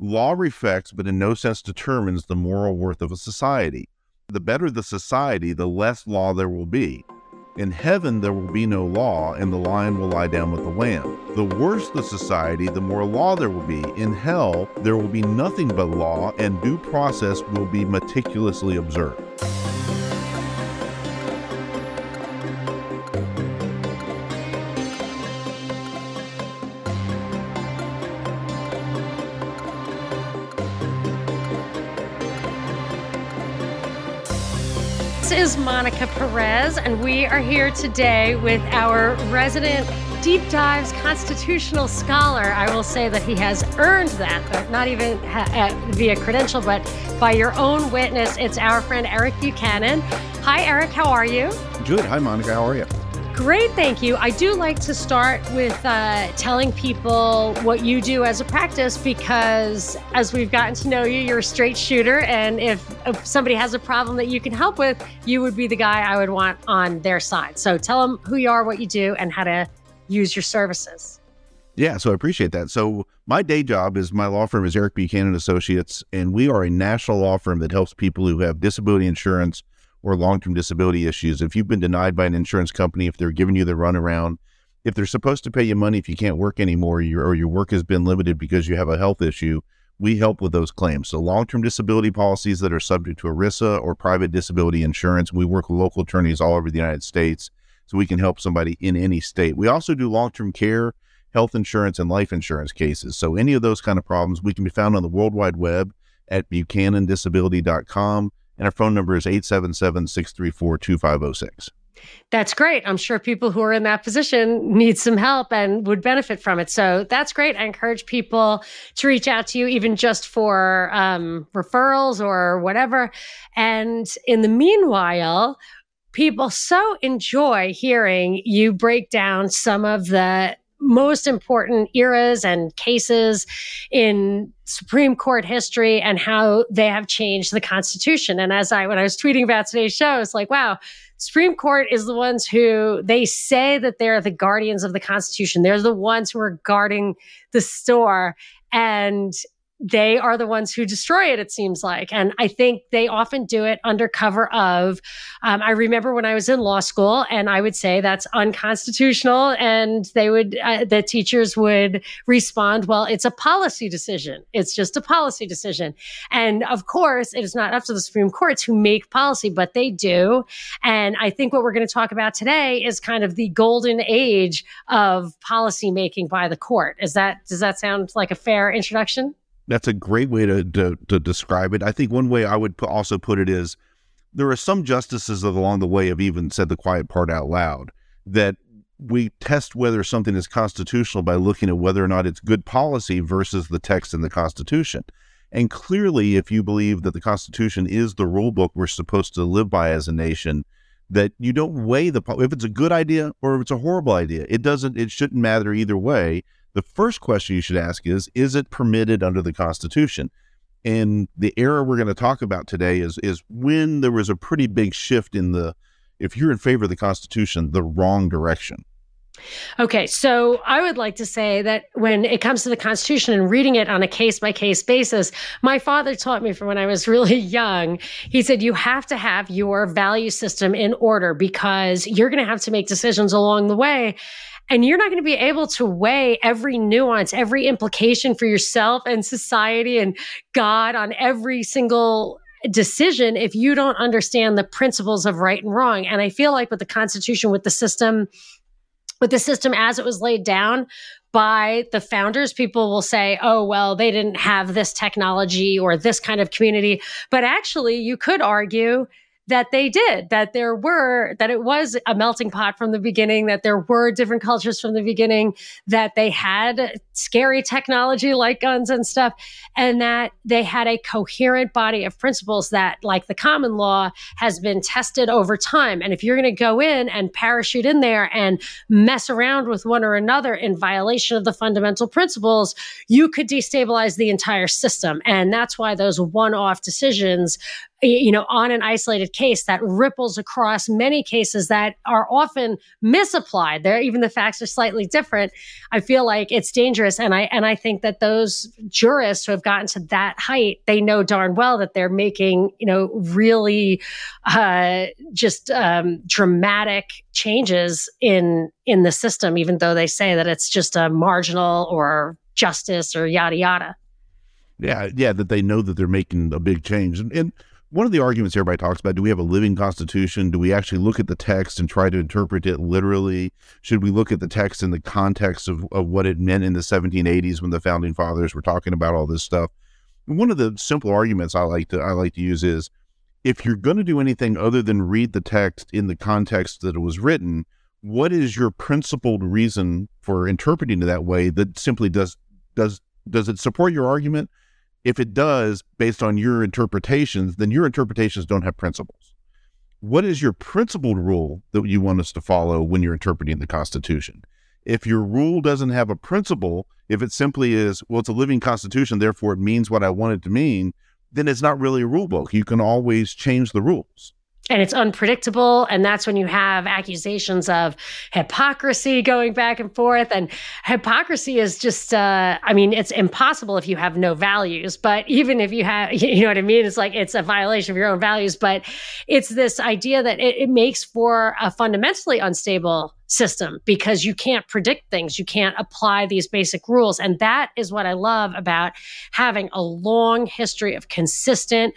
Law reflects, but in no sense determines, the moral worth of a society. The better the society, the less law there will be. In heaven, there will be no law, and the lion will lie down with the lamb. The worse the society, the more law there will be. In hell, there will be nothing but law, and due process will be meticulously observed. Monica Perez, and we are here today with our resident deep dives constitutional scholar. I will say that he has earned that, but not even ha- uh, via credential, but by your own witness. It's our friend Eric Buchanan. Hi, Eric. How are you? Good. Hi, Monica. How are you? Great, thank you. I do like to start with uh, telling people what you do as a practice because as we've gotten to know you, you're a straight shooter. And if, if somebody has a problem that you can help with, you would be the guy I would want on their side. So tell them who you are, what you do, and how to use your services. Yeah, so I appreciate that. So my day job is my law firm is Eric Buchanan Associates, and we are a national law firm that helps people who have disability insurance or long term disability issues, if you've been denied by an insurance company, if they're giving you the runaround, if they're supposed to pay you money if you can't work anymore or your work has been limited because you have a health issue, we help with those claims. So, long term disability policies that are subject to ERISA or private disability insurance, we work with local attorneys all over the United States so we can help somebody in any state. We also do long term care, health insurance, and life insurance cases. So, any of those kind of problems, we can be found on the World Wide Web at buchanandisability.com and our phone number is 877 634 2506. That's great. I'm sure people who are in that position need some help and would benefit from it. So that's great. I encourage people to reach out to you, even just for um, referrals or whatever. And in the meanwhile, people so enjoy hearing you break down some of the most important eras and cases in Supreme Court history and how they have changed the Constitution. And as I, when I was tweeting about today's show, it's like, wow, Supreme Court is the ones who they say that they're the guardians of the Constitution. They're the ones who are guarding the store. And they are the ones who destroy it, it seems like. And I think they often do it under cover of. Um, I remember when I was in law school, and I would say that's unconstitutional. And they would, uh, the teachers would respond, well, it's a policy decision. It's just a policy decision. And of course, it is not up to the Supreme Courts who make policy, but they do. And I think what we're going to talk about today is kind of the golden age of policy making by the court. Is that, does that sound like a fair introduction? That's a great way to, to, to describe it. I think one way I would also put it is there are some justices along the way have even said the quiet part out loud that we test whether something is constitutional by looking at whether or not it's good policy versus the text in the Constitution. And clearly, if you believe that the Constitution is the rule book we're supposed to live by as a nation, that you don't weigh the if it's a good idea or if it's a horrible idea. It doesn't. It shouldn't matter either way. The first question you should ask is Is it permitted under the Constitution? And the era we're going to talk about today is is when there was a pretty big shift in the, if you're in favor of the Constitution, the wrong direction. Okay, so I would like to say that when it comes to the Constitution and reading it on a case by case basis, my father taught me from when I was really young. He said, You have to have your value system in order because you're going to have to make decisions along the way. And you're not going to be able to weigh every nuance, every implication for yourself and society and God on every single decision if you don't understand the principles of right and wrong. And I feel like with the Constitution, with the system, with the system as it was laid down by the founders, people will say, oh, well, they didn't have this technology or this kind of community. But actually, you could argue that they did, that there were, that it was a melting pot from the beginning, that there were different cultures from the beginning, that they had scary technology like guns and stuff, and that they had a coherent body of principles that, like the common law, has been tested over time. And if you're going to go in and parachute in there and mess around with one or another in violation of the fundamental principles, you could destabilize the entire system. And that's why those one off decisions you know, on an isolated case that ripples across many cases that are often misapplied. There, even the facts are slightly different. I feel like it's dangerous, and I and I think that those jurists who have gotten to that height, they know darn well that they're making, you know, really uh, just um, dramatic changes in in the system, even though they say that it's just a marginal or justice or yada yada. Yeah, yeah, that they know that they're making a big change. And, and, one of the arguments everybody talks about do we have a living constitution? Do we actually look at the text and try to interpret it literally? Should we look at the text in the context of, of what it meant in the 1780s when the founding fathers were talking about all this stuff? One of the simple arguments I like to I like to use is if you're going to do anything other than read the text in the context that it was written, what is your principled reason for interpreting it that way that simply does does does it support your argument if it does, based on your interpretations, then your interpretations don't have principles. What is your principled rule that you want us to follow when you're interpreting the Constitution? If your rule doesn't have a principle, if it simply is, well, it's a living Constitution, therefore it means what I want it to mean, then it's not really a rule book. You can always change the rules and it's unpredictable. And that's when you have accusations of hypocrisy going back and forth. And hypocrisy is just uh, i mean it's impossible if you have no values. But even if you have you know what i mean? It's like it's a violation of your own values. But it's this idea that it, it makes for a fundamentally unstable system because you can't predict things. You can't apply these basic rules. And that is what i love about having a long history of consistent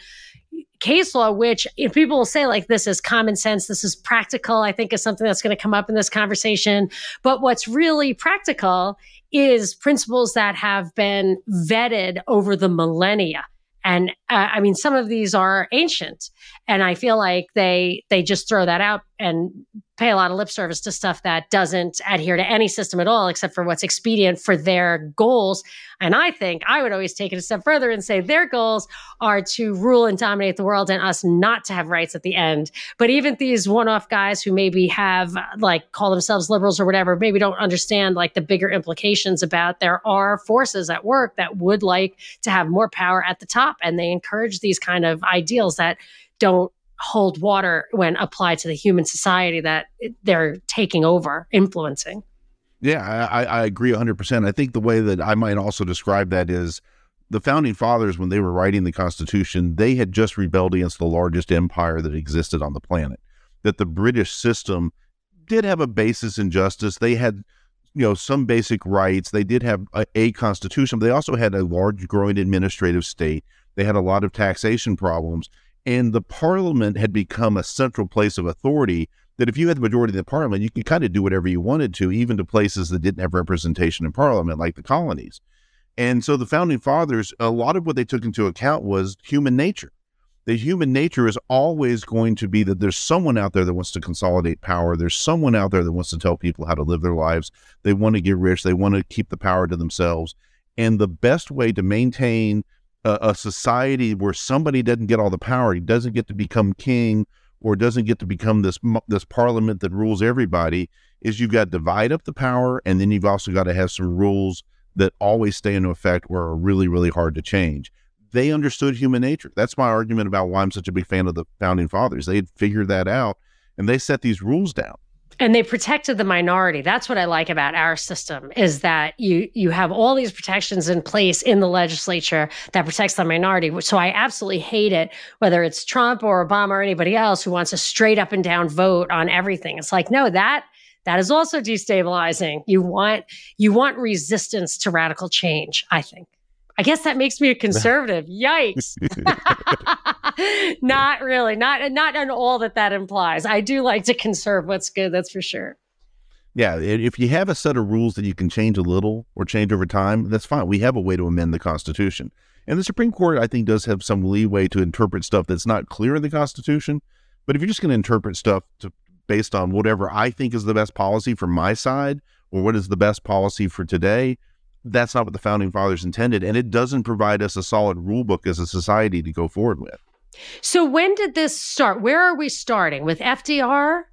case law, which people will say like this is common sense, this is practical, I think is something that's going to come up in this conversation. But what's really practical is principles that have been vetted over the millennia. And uh, I mean, some of these are ancient, and I feel like they they just throw that out and pay a lot of lip service to stuff that doesn't adhere to any system at all, except for what's expedient for their goals. And I think I would always take it a step further and say their goals are to rule and dominate the world and us not to have rights at the end. But even these one off guys who maybe have, like, call themselves liberals or whatever, maybe don't understand like the bigger implications about there are forces at work that would like to have more power at the top. And they encourage these kind of ideals that don't hold water when applied to the human society that they're taking over, influencing. Yeah, I, I agree 100%. I think the way that I might also describe that is the founding fathers, when they were writing the Constitution, they had just rebelled against the largest empire that existed on the planet. That the British system did have a basis in justice. They had, you know, some basic rights. They did have a, a constitution, but they also had a large, growing administrative state. They had a lot of taxation problems and the parliament had become a central place of authority that if you had the majority of the parliament, you could kind of do whatever you wanted to, even to places that didn't have representation in parliament, like the colonies. And so the founding fathers, a lot of what they took into account was human nature. The human nature is always going to be that there's someone out there that wants to consolidate power. There's someone out there that wants to tell people how to live their lives. They want to get rich. They want to keep the power to themselves. And the best way to maintain a, a society where somebody doesn't get all the power, he doesn't get to become king, or doesn't get to become this this parliament that rules everybody, is you've got to divide up the power, and then you've also got to have some rules that always stay into effect or are really really hard to change. They understood human nature. That's my argument about why I'm such a big fan of the founding fathers. They had figured that out, and they set these rules down and they protected the minority. That's what i like about our system is that you you have all these protections in place in the legislature that protects the minority. So i absolutely hate it whether it's trump or obama or anybody else who wants a straight up and down vote on everything. It's like no that that is also destabilizing. You want you want resistance to radical change i think I guess that makes me a conservative. Yikes. not really. Not not on all that that implies. I do like to conserve what's good, that's for sure. Yeah, if you have a set of rules that you can change a little or change over time, that's fine. We have a way to amend the Constitution. And the Supreme Court, I think, does have some leeway to interpret stuff that's not clear in the Constitution. But if you're just going to interpret stuff to, based on whatever I think is the best policy for my side or what is the best policy for today, that's not what the founding fathers intended. And it doesn't provide us a solid rule book as a society to go forward with. So when did this start? Where are we starting with FDR?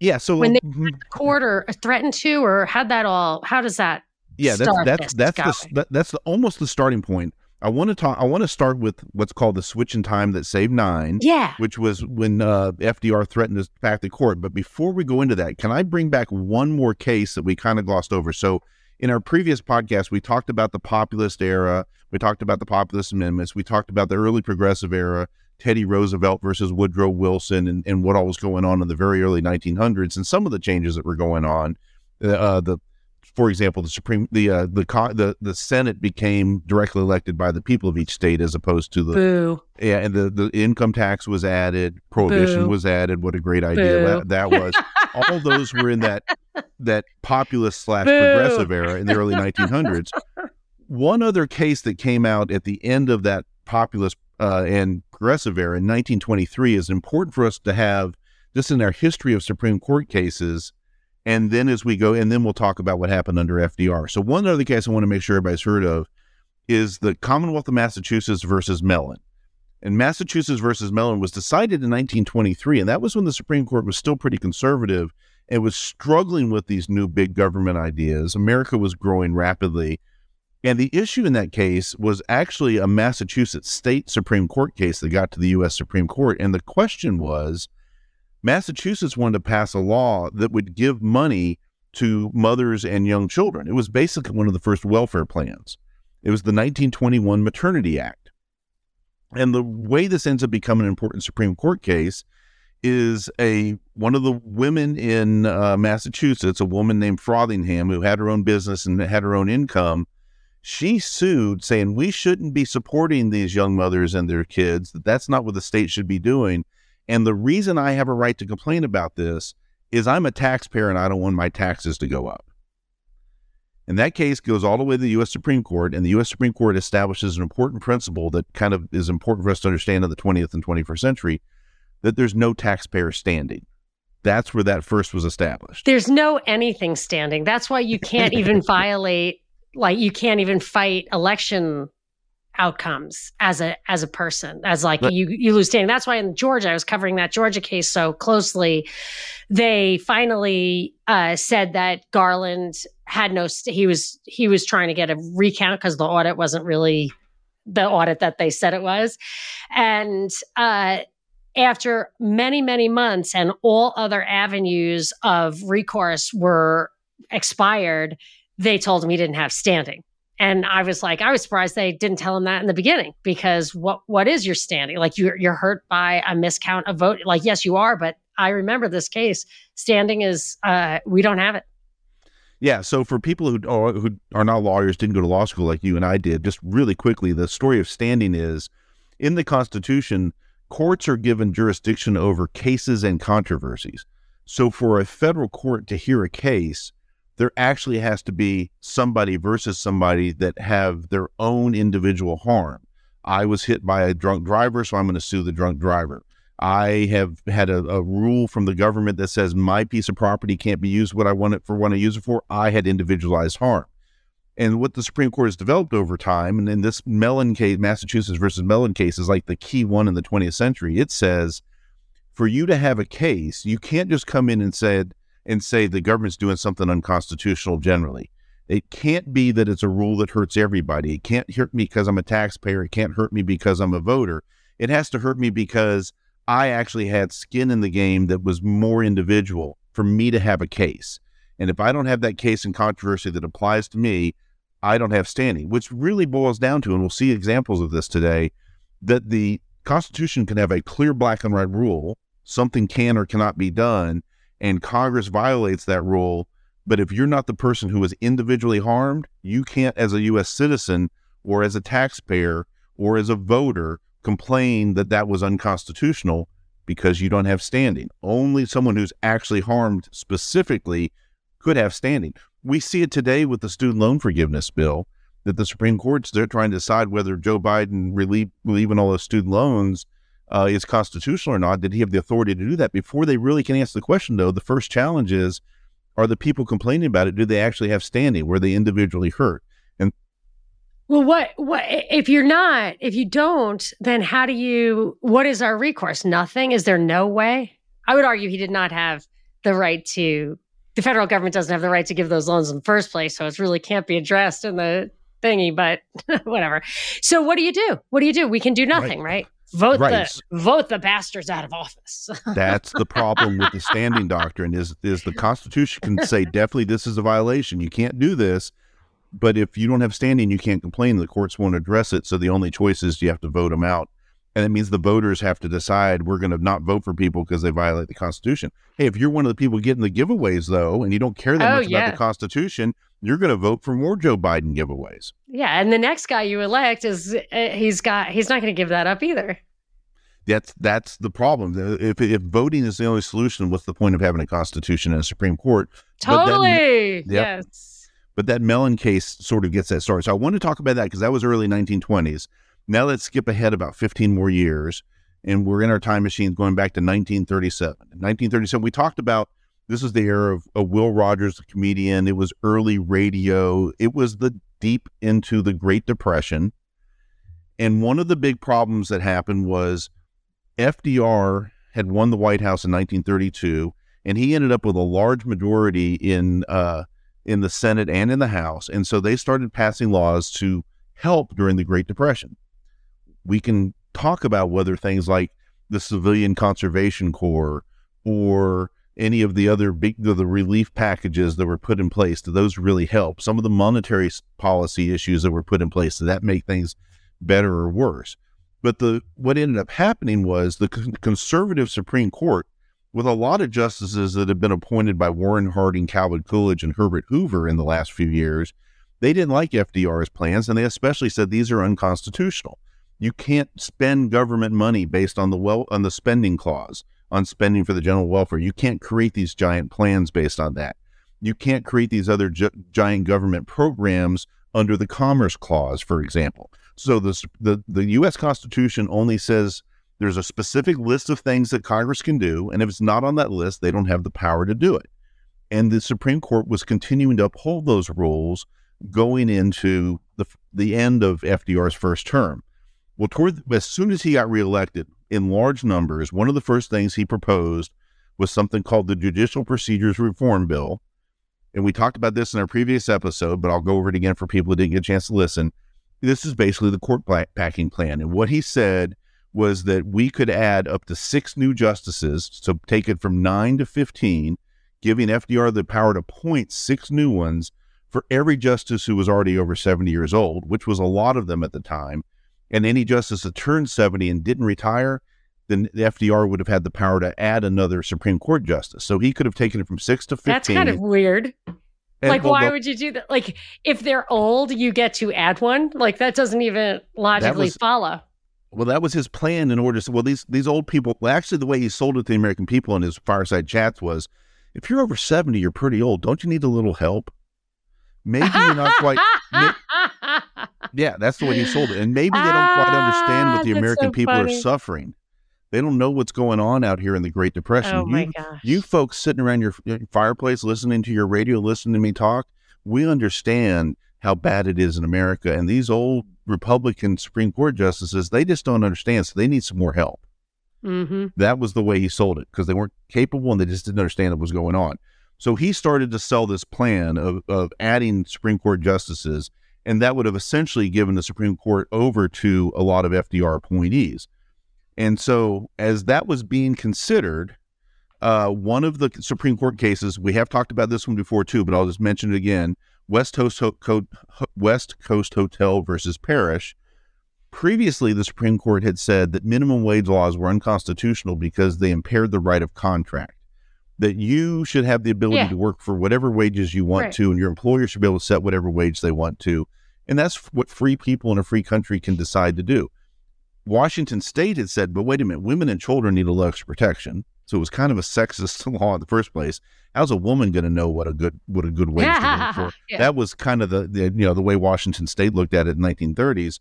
Yeah, so when they mm-hmm. court or threatened to, or had that all? How does that? Yeah, that's that's that's the, that, that's the almost the starting point. I want to talk. I want to start with what's called the switch in time that saved nine. Yeah. Which was when uh, FDR threatened to pack the court. But before we go into that, can I bring back one more case that we kind of glossed over? So in our previous podcast, we talked about the populist era. We talked about the populist amendments. We talked about the early progressive era, Teddy Roosevelt versus Woodrow Wilson, and, and what all was going on in the very early 1900s, and some of the changes that were going on. Uh, the for example, the Supreme, the uh, the the the Senate became directly elected by the people of each state as opposed to the Boo. yeah, and the the income tax was added, prohibition Boo. was added. What a great idea Boo. that, that was! All those were in that that populist slash progressive era in the early 1900s. One other case that came out at the end of that populist uh, and progressive era in 1923 is important for us to have just in our history of Supreme Court cases and then as we go, and then we'll talk about what happened under FDR. So one other case I want to make sure everybody's heard of is the Commonwealth of Massachusetts versus Mellon. And Massachusetts versus Mellon was decided in 1923, and that was when the Supreme Court was still pretty conservative and was struggling with these new big government ideas. America was growing rapidly. And the issue in that case was actually a Massachusetts state Supreme Court case that got to the U.S. Supreme Court. And the question was Massachusetts wanted to pass a law that would give money to mothers and young children. It was basically one of the first welfare plans. It was the 1921 Maternity Act. And the way this ends up becoming an important Supreme Court case is a one of the women in uh, Massachusetts, a woman named Frothingham, who had her own business and had her own income. She sued, saying we shouldn't be supporting these young mothers and their kids. That that's not what the state should be doing. And the reason I have a right to complain about this is I'm a taxpayer and I don't want my taxes to go up. And that case goes all the way to the U.S. Supreme Court, and the U.S. Supreme Court establishes an important principle that kind of is important for us to understand in the 20th and 21st century that there's no taxpayer standing. That's where that first was established. There's no anything standing. That's why you can't even violate, like, you can't even fight election outcomes as a as a person as like But- you you lose standing that's why in georgia i was covering that georgia case so closely they finally uh said that garland had no st- he was he was trying to get a recount because the audit wasn't really the audit that they said it was and uh after many many months and all other avenues of recourse were expired they told him he didn't have standing and I was like, I was surprised they didn't tell him that in the beginning because what what is your standing? Like you're you're hurt by a miscount of vote. Like yes, you are, but I remember this case. Standing is uh, we don't have it. Yeah. So for people who are, who are not lawyers, didn't go to law school like you and I did, just really quickly, the story of standing is in the Constitution, courts are given jurisdiction over cases and controversies. So for a federal court to hear a case, there actually has to be somebody versus somebody that have their own individual harm. I was hit by a drunk driver, so I'm going to sue the drunk driver. I have had a, a rule from the government that says my piece of property can't be used what I want it for what I use it for. I had individualized harm. And what the Supreme Court has developed over time, and in this Mellon case, Massachusetts versus Mellon case is like the key one in the 20th century. It says for you to have a case, you can't just come in and say and say the government's doing something unconstitutional generally. It can't be that it's a rule that hurts everybody. It can't hurt me because I'm a taxpayer. It can't hurt me because I'm a voter. It has to hurt me because I actually had skin in the game that was more individual for me to have a case. And if I don't have that case and controversy that applies to me, I don't have standing, which really boils down to, and we'll see examples of this today, that the Constitution can have a clear black and white rule, something can or cannot be done, and Congress violates that rule. But if you're not the person who was individually harmed, you can't, as a U.S. citizen or as a taxpayer or as a voter, complain that that was unconstitutional because you don't have standing. Only someone who's actually harmed specifically could have standing. We see it today with the student loan forgiveness bill that the Supreme Court's they're trying to decide whether Joe Biden relieving all those student loans uh, is constitutional or not. Did he have the authority to do that? Before they really can answer the question, though, the first challenge is: Are the people complaining about it? Do they actually have standing? Were they individually hurt? Well, what what if you're not? If you don't, then how do you? What is our recourse? Nothing. Is there no way? I would argue he did not have the right to. The federal government doesn't have the right to give those loans in the first place, so it really can't be addressed in the thingy, but whatever. So what do you do? What do you do? We can do nothing, right? right? Vote right. the vote the bastards out of office. That's the problem with the standing doctrine is is the Constitution can say definitely this is a violation. You can't do this. But if you don't have standing, you can't complain. The courts won't address it. So the only choice is you have to vote them out and it means the voters have to decide we're going to not vote for people because they violate the Constitution. Hey, if you're one of the people getting the giveaways though, and you don't care that oh, much yeah. about the Constitution, you're going to vote for more Joe Biden giveaways. Yeah, and the next guy you elect is uh, he's got he's not going to give that up either. That's that's the problem. If if voting is the only solution, what's the point of having a Constitution and a Supreme Court? Totally. That. Yes. But that Mellon case sort of gets that started. So I want to talk about that because that was early 1920s. Now let's skip ahead about 15 more years, and we're in our time machine going back to 1937. In 1937, we talked about this is the era of, of Will Rogers, the comedian. It was early radio. It was the deep into the Great Depression. And one of the big problems that happened was FDR had won the White House in 1932, and he ended up with a large majority in uh, in the Senate and in the House. And so they started passing laws to help during the Great Depression we can talk about whether things like the Civilian Conservation Corps or any of the other big the relief packages that were put in place do those really help? Some of the monetary policy issues that were put in place did that make things better or worse? But the what ended up happening was the conservative supreme court with a lot of justices that have been appointed by warren harding calvin coolidge and herbert hoover in the last few years they didn't like fdr's plans and they especially said these are unconstitutional you can't spend government money based on the well on the spending clause on spending for the general welfare. You can't create these giant plans based on that. You can't create these other gi- giant government programs under the Commerce Clause, for example. So the, the the U.S. Constitution only says there's a specific list of things that Congress can do, and if it's not on that list, they don't have the power to do it. And the Supreme Court was continuing to uphold those rules going into the the end of FDR's first term. Well, toward as soon as he got reelected in large numbers, one of the first things he proposed was something called the Judicial Procedures Reform Bill. And we talked about this in our previous episode, but I'll go over it again for people who didn't get a chance to listen. This is basically the court packing plan. And what he said was that we could add up to six new justices, so take it from nine to 15, giving FDR the power to appoint six new ones for every justice who was already over 70 years old, which was a lot of them at the time and any justice that turned 70 and didn't retire, then the FDR would have had the power to add another Supreme Court justice. So he could have taken it from six to 15. That's kind of weird. Like, why would you do that? Like, if they're old, you get to add one. Like, that doesn't even logically was, follow. Well, that was his plan in order to. Well, these these old people. Well, actually, the way he sold it to the American people in his fireside chats was, if you're over seventy, you're pretty old. Don't you need a little help? Maybe you're not quite. may, yeah, that's the way he sold it. And maybe they don't quite understand what the ah, American so people funny. are suffering. They don't know what's going on out here in the Great Depression. Oh you, my gosh. you folks sitting around your, your fireplace listening to your radio, listening to me talk, we understand how bad it is in America. And these old Republican Supreme Court justices, they just don't understand. So they need some more help. Mm-hmm. That was the way he sold it because they weren't capable and they just didn't understand what was going on. So he started to sell this plan of, of adding Supreme Court justices and that would have essentially given the Supreme Court over to a lot of FDR appointees. And so, as that was being considered, uh, one of the Supreme Court cases, we have talked about this one before too, but I'll just mention it again West Coast, Ho- West Coast Hotel versus Parrish. Previously, the Supreme Court had said that minimum wage laws were unconstitutional because they impaired the right of contract. That you should have the ability yeah. to work for whatever wages you want right. to, and your employer should be able to set whatever wage they want to. And that's what free people in a free country can decide to do. Washington state had said, but wait a minute, women and children need a little extra protection. So it was kind of a sexist law in the first place. How's a woman going to know what a good what a good wage to work for? Yeah. That was kind of the, the you know the way Washington State looked at it in the 1930s.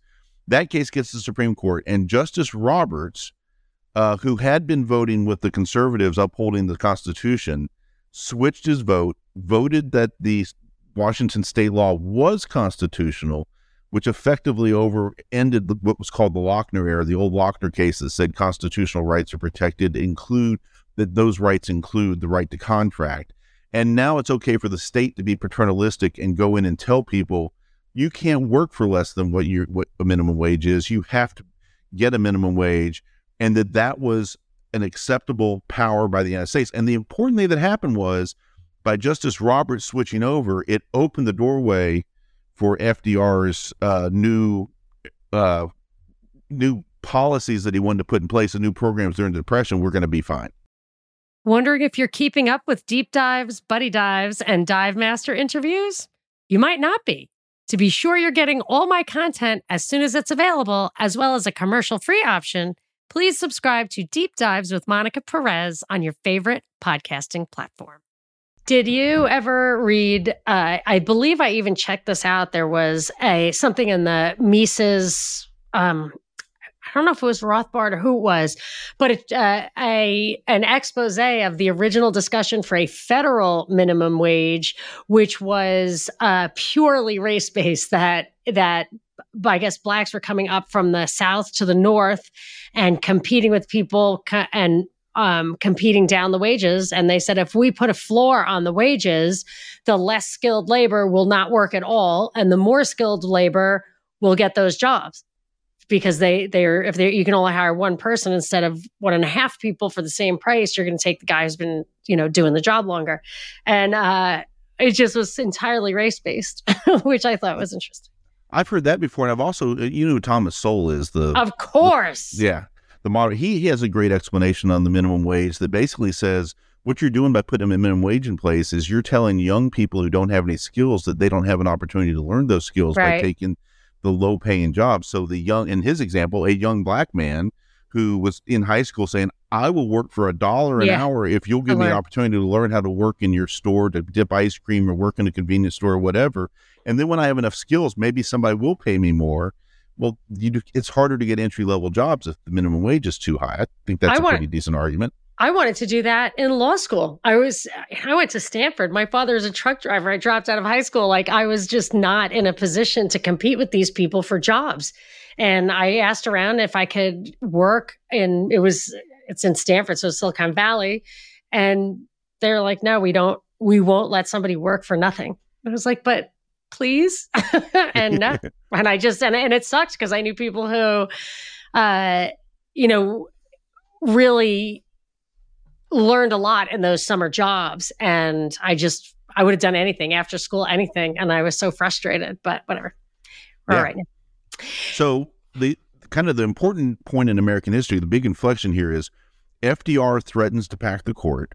That case gets to the Supreme Court, and Justice Roberts, uh, who had been voting with the conservatives upholding the Constitution, switched his vote, voted that the Washington state law was constitutional, which effectively over ended what was called the Lochner era. The old Lochner cases said constitutional rights are protected, include that those rights include the right to contract. And now it's okay for the state to be paternalistic and go in and tell people you can't work for less than what your what a minimum wage is. You have to get a minimum wage, and that that was an acceptable power by the United States. And the important thing that happened was by Justice Roberts switching over, it opened the doorway for FDR's uh, new uh, new policies that he wanted to put in place, and new programs during the Depression. We're going to be fine. Wondering if you're keeping up with deep dives, buddy dives, and dive master interviews? You might not be. To be sure you're getting all my content as soon as it's available, as well as a commercial free option, please subscribe to Deep Dives with Monica Perez on your favorite podcasting platform. Did you ever read? Uh, I believe I even checked this out. There was a something in the Mises um, I don't know if it was Rothbard or who it was, but it, uh, a an expose of the original discussion for a federal minimum wage, which was uh, purely race based. That that I guess blacks were coming up from the south to the north and competing with people and um, competing down the wages. And they said if we put a floor on the wages, the less skilled labor will not work at all, and the more skilled labor will get those jobs. Because they they're if they you can only hire one person instead of one and a half people for the same price you're going to take the guy who's been you know doing the job longer. And uh it just was entirely race based which i thought was interesting i've heard that before and i've also uh, you know thomas sowell is the of course the, yeah the model he, he has a great explanation on the minimum wage that basically says what you're doing by putting a minimum wage in place is you're telling young people who don't have any skills that they don't have an opportunity to learn those skills right. by taking the low paying jobs. So the young, in his example, a young black man who was in high school saying, I will work for a dollar an yeah. hour if you'll give me the opportunity to learn how to work in your store, to dip ice cream or work in a convenience store or whatever. And then when I have enough skills, maybe somebody will pay me more. Well, you, it's harder to get entry level jobs if the minimum wage is too high. I think that's I a want, pretty decent argument. I wanted to do that in law school. I was I went to Stanford. My father is a truck driver. I dropped out of high school like I was just not in a position to compete with these people for jobs. And I asked around if I could work and it was it's in Stanford, so Silicon Valley, and they're like, "No, we don't we won't let somebody work for nothing." I was like, "But please." and no. and I just and and it sucks because I knew people who uh you know really learned a lot in those summer jobs. And I just, I would have done anything after school, anything. And I was so frustrated, but whatever. We're yeah. all right. So the kind of the important point in American history, the big inflection here is FDR threatens to pack the court.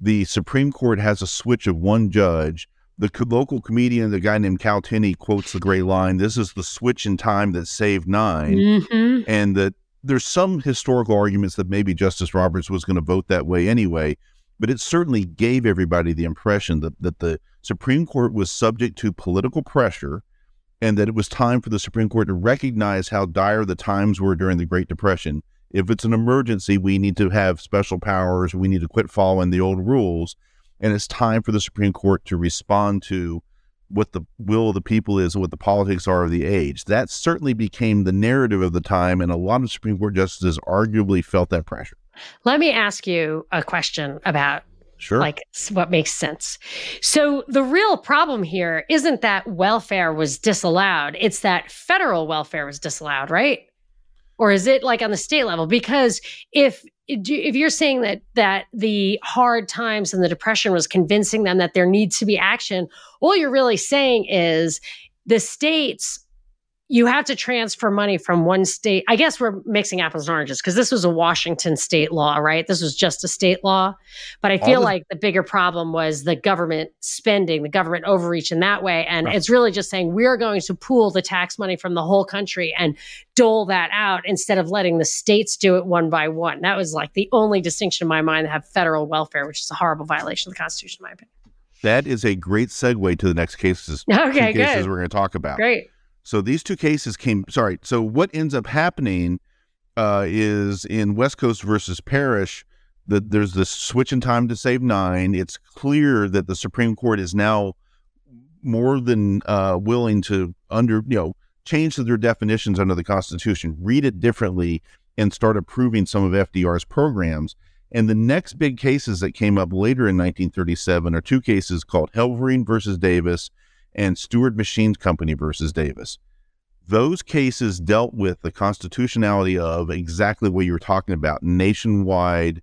The Supreme Court has a switch of one judge. The local comedian, the guy named Cal Tinney, quotes the great line, This is the switch in time that saved 9 mm-hmm. And that there's some historical arguments that maybe Justice Roberts was going to vote that way anyway, but it certainly gave everybody the impression that, that the Supreme Court was subject to political pressure and that it was time for the Supreme Court to recognize how dire the times were during the Great Depression. If it's an emergency, we need to have special powers. We need to quit following the old rules. And it's time for the Supreme Court to respond to what the will of the people is and what the politics are of the age. That certainly became the narrative of the time, and a lot of Supreme Court justices arguably felt that pressure. Let me ask you a question about Sure. Like what makes sense. So the real problem here isn't that welfare was disallowed, it's that federal welfare was disallowed, right? Or is it like on the state level? Because if if you're saying that that the hard times and the depression was convincing them that there needs to be action all you're really saying is the states you have to transfer money from one state. I guess we're mixing apples and oranges because this was a Washington state law, right? This was just a state law. But I feel the- like the bigger problem was the government spending, the government overreach in that way. And right. it's really just saying we're going to pool the tax money from the whole country and dole that out instead of letting the states do it one by one. That was like the only distinction in my mind that have federal welfare, which is a horrible violation of the Constitution, in my opinion. That is a great segue to the next cases. Okay, cases good. we're going to talk about. Great. So these two cases came. Sorry. So what ends up happening uh, is in West Coast versus Parrish that there's this switch in time to save nine. It's clear that the Supreme Court is now more than uh, willing to under you know change their definitions under the Constitution, read it differently, and start approving some of FDR's programs. And the next big cases that came up later in 1937 are two cases called Helvering versus Davis and Steward Machines Company versus Davis. Those cases dealt with the constitutionality of exactly what you were talking about nationwide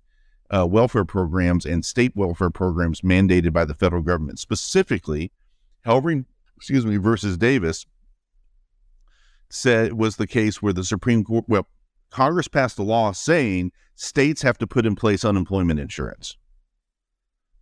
uh, welfare programs and state welfare programs mandated by the federal government. Specifically, Helvering, excuse me, versus Davis said was the case where the Supreme Court, well, Congress passed a law saying states have to put in place unemployment insurance.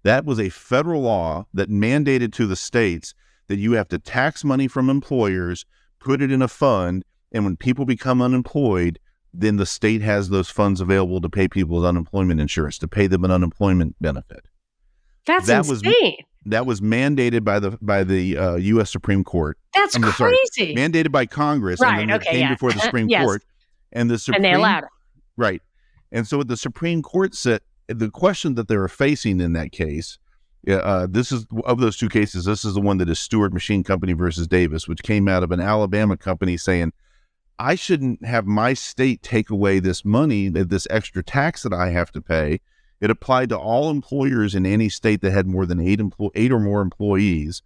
That was a federal law that mandated to the states that you have to tax money from employers, put it in a fund, and when people become unemployed, then the state has those funds available to pay people's unemployment insurance, to pay them an unemployment benefit. That's that insane. Was, that was mandated by the by the uh, U.S. Supreme Court. That's I'm crazy. Sorry, mandated by Congress, right? And then okay, came yeah. before the Supreme yes. Court, and the Supreme and they allowed it. Right, and so what the Supreme Court said, the question that they were facing in that case, uh, this is of those two cases. This is the one that is Steward Machine Company versus Davis, which came out of an Alabama company saying, "I shouldn't have my state take away this money, this extra tax that I have to pay." It applied to all employers in any state that had more than eight empl- eight or more employees,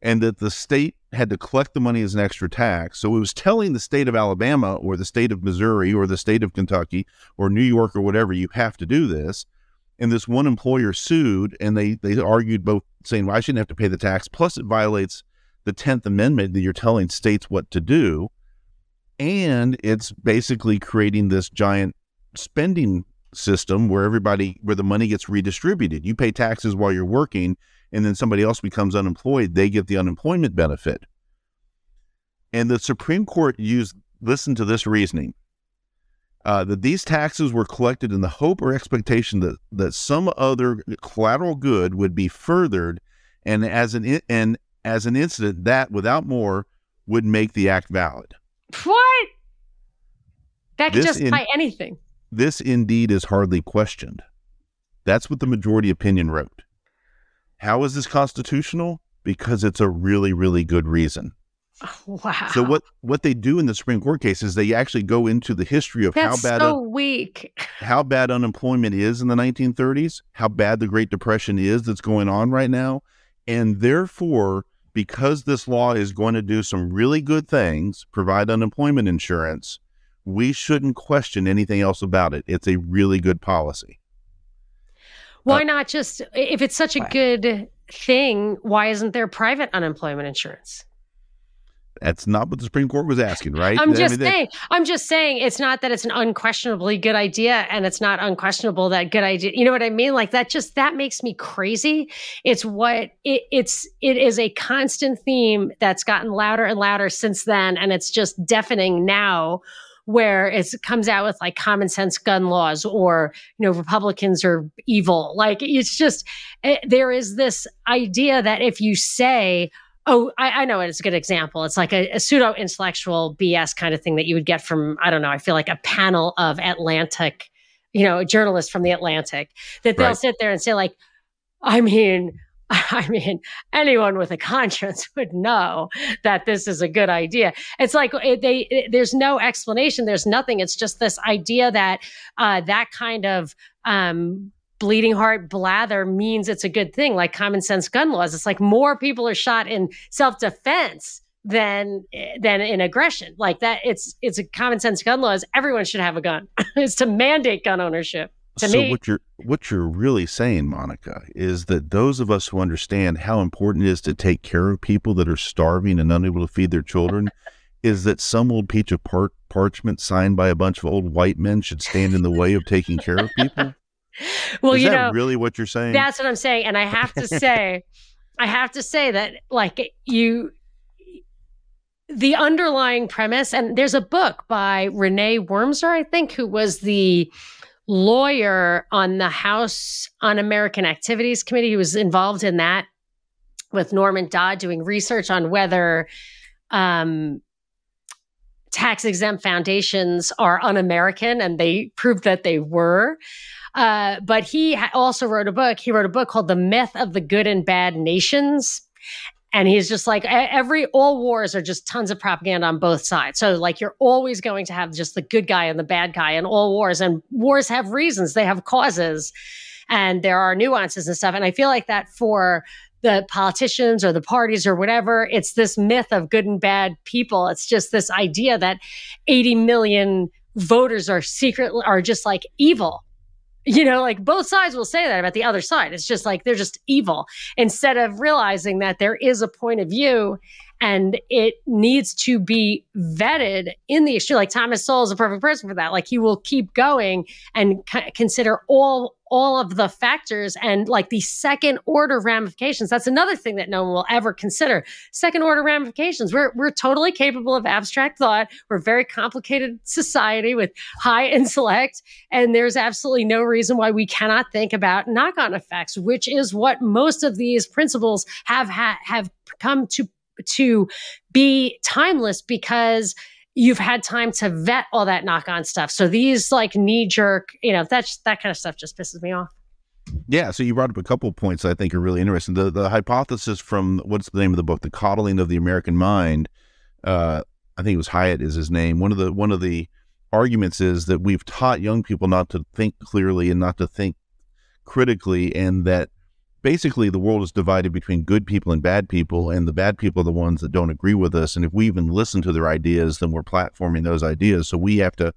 and that the state had to collect the money as an extra tax. So it was telling the state of Alabama or the state of Missouri or the state of Kentucky or New York or whatever, you have to do this. And this one employer sued, and they they argued both saying, "Well, I shouldn't have to pay the tax." Plus, it violates the Tenth Amendment that you're telling states what to do, and it's basically creating this giant spending system where everybody where the money gets redistributed. You pay taxes while you're working and then somebody else becomes unemployed, they get the unemployment benefit. And the Supreme Court used listen to this reasoning. Uh, that these taxes were collected in the hope or expectation that, that some other collateral good would be furthered, and as an and as an incident that, without more, would make the act valid. What? That could justify in, anything. This indeed is hardly questioned. That's what the majority opinion wrote. How is this constitutional? Because it's a really, really good reason. wow. So what what they do in the Supreme Court case is they actually go into the history of That's how bad so un- weak. how bad unemployment is in the 1930s, how bad the Great Depression is that's going on right now, and therefore because this law is going to do some really good things, provide unemployment insurance, we shouldn't question anything else about it. It's a really good policy. Why uh, not just, if it's such a good thing, why isn't there private unemployment insurance? That's not what the Supreme Court was asking, right? I'm just I mean, saying. They, I'm just saying. It's not that it's an unquestionably good idea, and it's not unquestionable that good idea. You know what I mean? Like that. Just that makes me crazy. It's what it, it's. It is a constant theme that's gotten louder and louder since then, and it's just deafening now where it comes out with like common sense gun laws or you know republicans are evil like it's just it, eh, there is this idea that if you say oh i, I know it's a good example it's like a, a pseudo intellectual bs kind of thing that you would get from i don't know i feel like a panel of atlantic you know journalists from the atlantic that they'll right. sit there and say like i mean I mean, anyone with a conscience would know that this is a good idea. It's like it, they, it, there's no explanation. There's nothing. It's just this idea that uh, that kind of um, bleeding heart blather means it's a good thing, like common sense gun laws. It's like more people are shot in self defense than than in aggression. Like that, it's it's a common sense gun laws. Everyone should have a gun. it's to mandate gun ownership to so me. what you're what you're really saying, Monica, is that those of us who understand how important it is to take care of people that are starving and unable to feed their children, is that some old piece of par- parchment signed by a bunch of old white men should stand in the way of taking care of people. well, is you that know, really what you're saying? That's what I'm saying, and I have to say, I have to say that like you the underlying premise, and there's a book by René Wormser, I think, who was the lawyer on the House on American Activities Committee. He was involved in that with Norman Dodd doing research on whether um, tax exempt foundations are un American, and they proved that they were. Uh, but he also wrote a book. He wrote a book called The Myth of the Good and Bad Nations. And he's just like, every, all wars are just tons of propaganda on both sides. So, like, you're always going to have just the good guy and the bad guy in all wars. And wars have reasons, they have causes, and there are nuances and stuff. And I feel like that for the politicians or the parties or whatever. It's this myth of good and bad people. It's just this idea that 80 million voters are secretly are just like evil. You know, like both sides will say that about the other side. It's just like they're just evil instead of realizing that there is a point of view and it needs to be vetted in the issue. Like Thomas Sowell is a perfect person for that. Like he will keep going and c- consider all all of the factors and like the second order ramifications. That's another thing that no one will ever consider. Second order ramifications. We're we're totally capable of abstract thought. We're a very complicated society with high intellect, and there's absolutely no reason why we cannot think about knock-on effects, which is what most of these principles have ha- have come to to be timeless because you've had time to vet all that knock on stuff. So these like knee jerk, you know, that's that kind of stuff just pisses me off. Yeah, so you brought up a couple of points I think are really interesting. The the hypothesis from what's the name of the book, The Coddling of the American Mind. Uh, I think it was Haidt is his name. One of the one of the arguments is that we've taught young people not to think clearly and not to think critically, and that basically the world is divided between good people and bad people, and the bad people are the ones that don't agree with us. And if we even listen to their ideas, then we're platforming those ideas. So we have to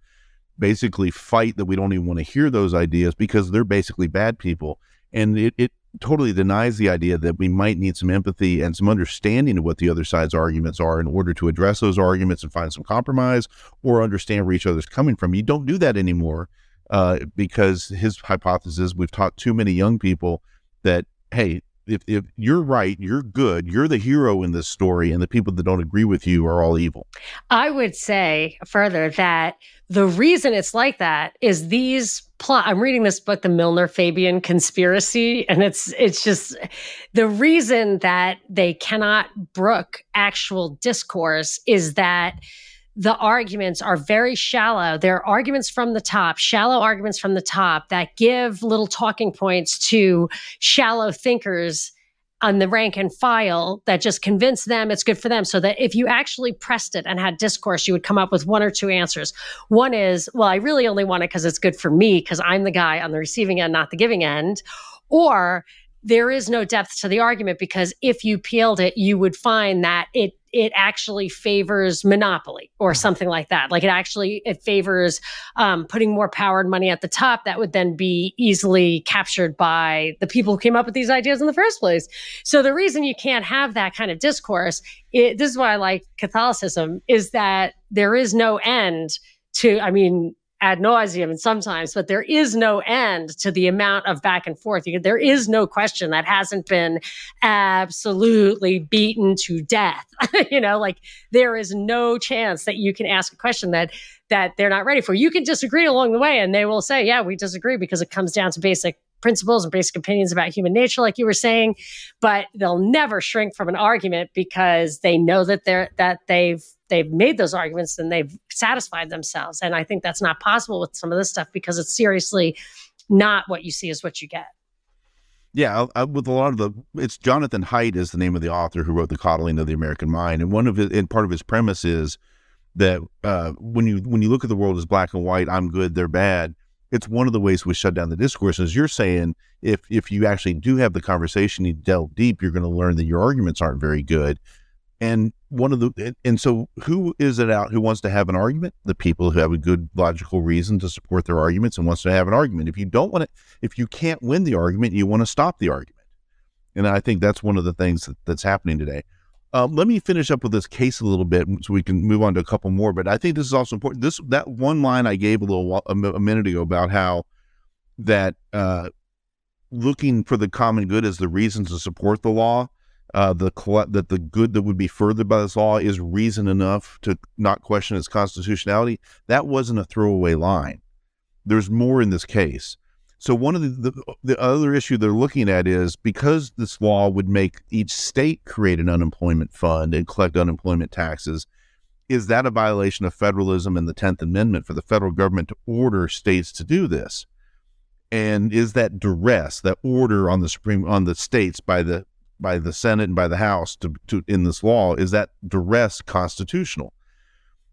basically fight that we don't even want to hear those ideas because they're basically bad people. And it, it totally denies the idea that we might need some empathy and some understanding of what the other side's arguments are in order to address those arguments and find some compromise or understand where each other's coming from. You don't do that anymore uh, because his hypothesis we've taught too many young people that hey, if, if you're right, you're good, you're the hero in this story, and the people that don't agree with you are all evil. I would say further that the reason it's like that is these plot. I'm reading this book, The Milner Fabian Conspiracy, and it's it's just the reason that they cannot brook actual discourse is that the arguments are very shallow. They're arguments from the top, shallow arguments from the top that give little talking points to shallow thinkers on the rank and file that just convince them it's good for them. So that if you actually pressed it and had discourse, you would come up with one or two answers. One is, well, I really only want it because it's good for me because I'm the guy on the receiving end, not the giving end. Or there is no depth to the argument because if you peeled it, you would find that it it actually favors monopoly or something like that. Like it actually it favors um, putting more power and money at the top that would then be easily captured by the people who came up with these ideas in the first place. So the reason you can't have that kind of discourse, it, this is why I like Catholicism, is that there is no end to. I mean, ad nauseum and sometimes, but there is no end to the amount of back and forth. You, there is no question that hasn't been absolutely beaten to death. you know, like there is no chance that you can ask a question that that they're not ready for. You can disagree along the way, and they will say, "Yeah, we disagree," because it comes down to basic principles and basic opinions about human nature, like you were saying. But they'll never shrink from an argument because they know that they're that they've they've made those arguments and they've satisfied themselves. And I think that's not possible with some of this stuff because it's seriously not what you see is what you get. Yeah, I, with a lot of the, it's Jonathan Haidt is the name of the author who wrote The Coddling of the American Mind, and one of it, and part of his premise is that uh, when you when you look at the world as black and white, I'm good, they're bad. It's one of the ways we shut down the discourse. As you're saying, if if you actually do have the conversation, you delve deep, you're going to learn that your arguments aren't very good, and one of the and so who is it out who wants to have an argument? The people who have a good logical reason to support their arguments and wants to have an argument. If you don't want to, if you can't win the argument, you want to stop the argument. And I think that's one of the things that, that's happening today. Um, let me finish up with this case a little bit so we can move on to a couple more. But I think this is also important. This that one line I gave a little a, a minute ago about how that uh, looking for the common good is the reason to support the law uh, the that the good that would be furthered by this law is reason enough to not question its constitutionality. That wasn't a throwaway line. There's more in this case. So one of the, the, the other issue they're looking at is because this law would make each state create an unemployment fund and collect unemployment taxes. Is that a violation of federalism and the Tenth Amendment for the federal government to order states to do this? And is that duress, that order on the Supreme on the states by the by the Senate and by the House to, to in this law is that duress constitutional.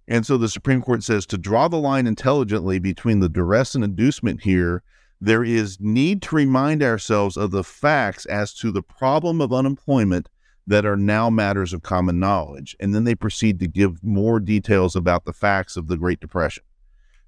And so the Supreme Court says to draw the line intelligently between the duress and inducement here, there is need to remind ourselves of the facts as to the problem of unemployment that are now matters of common knowledge. And then they proceed to give more details about the facts of the Great Depression.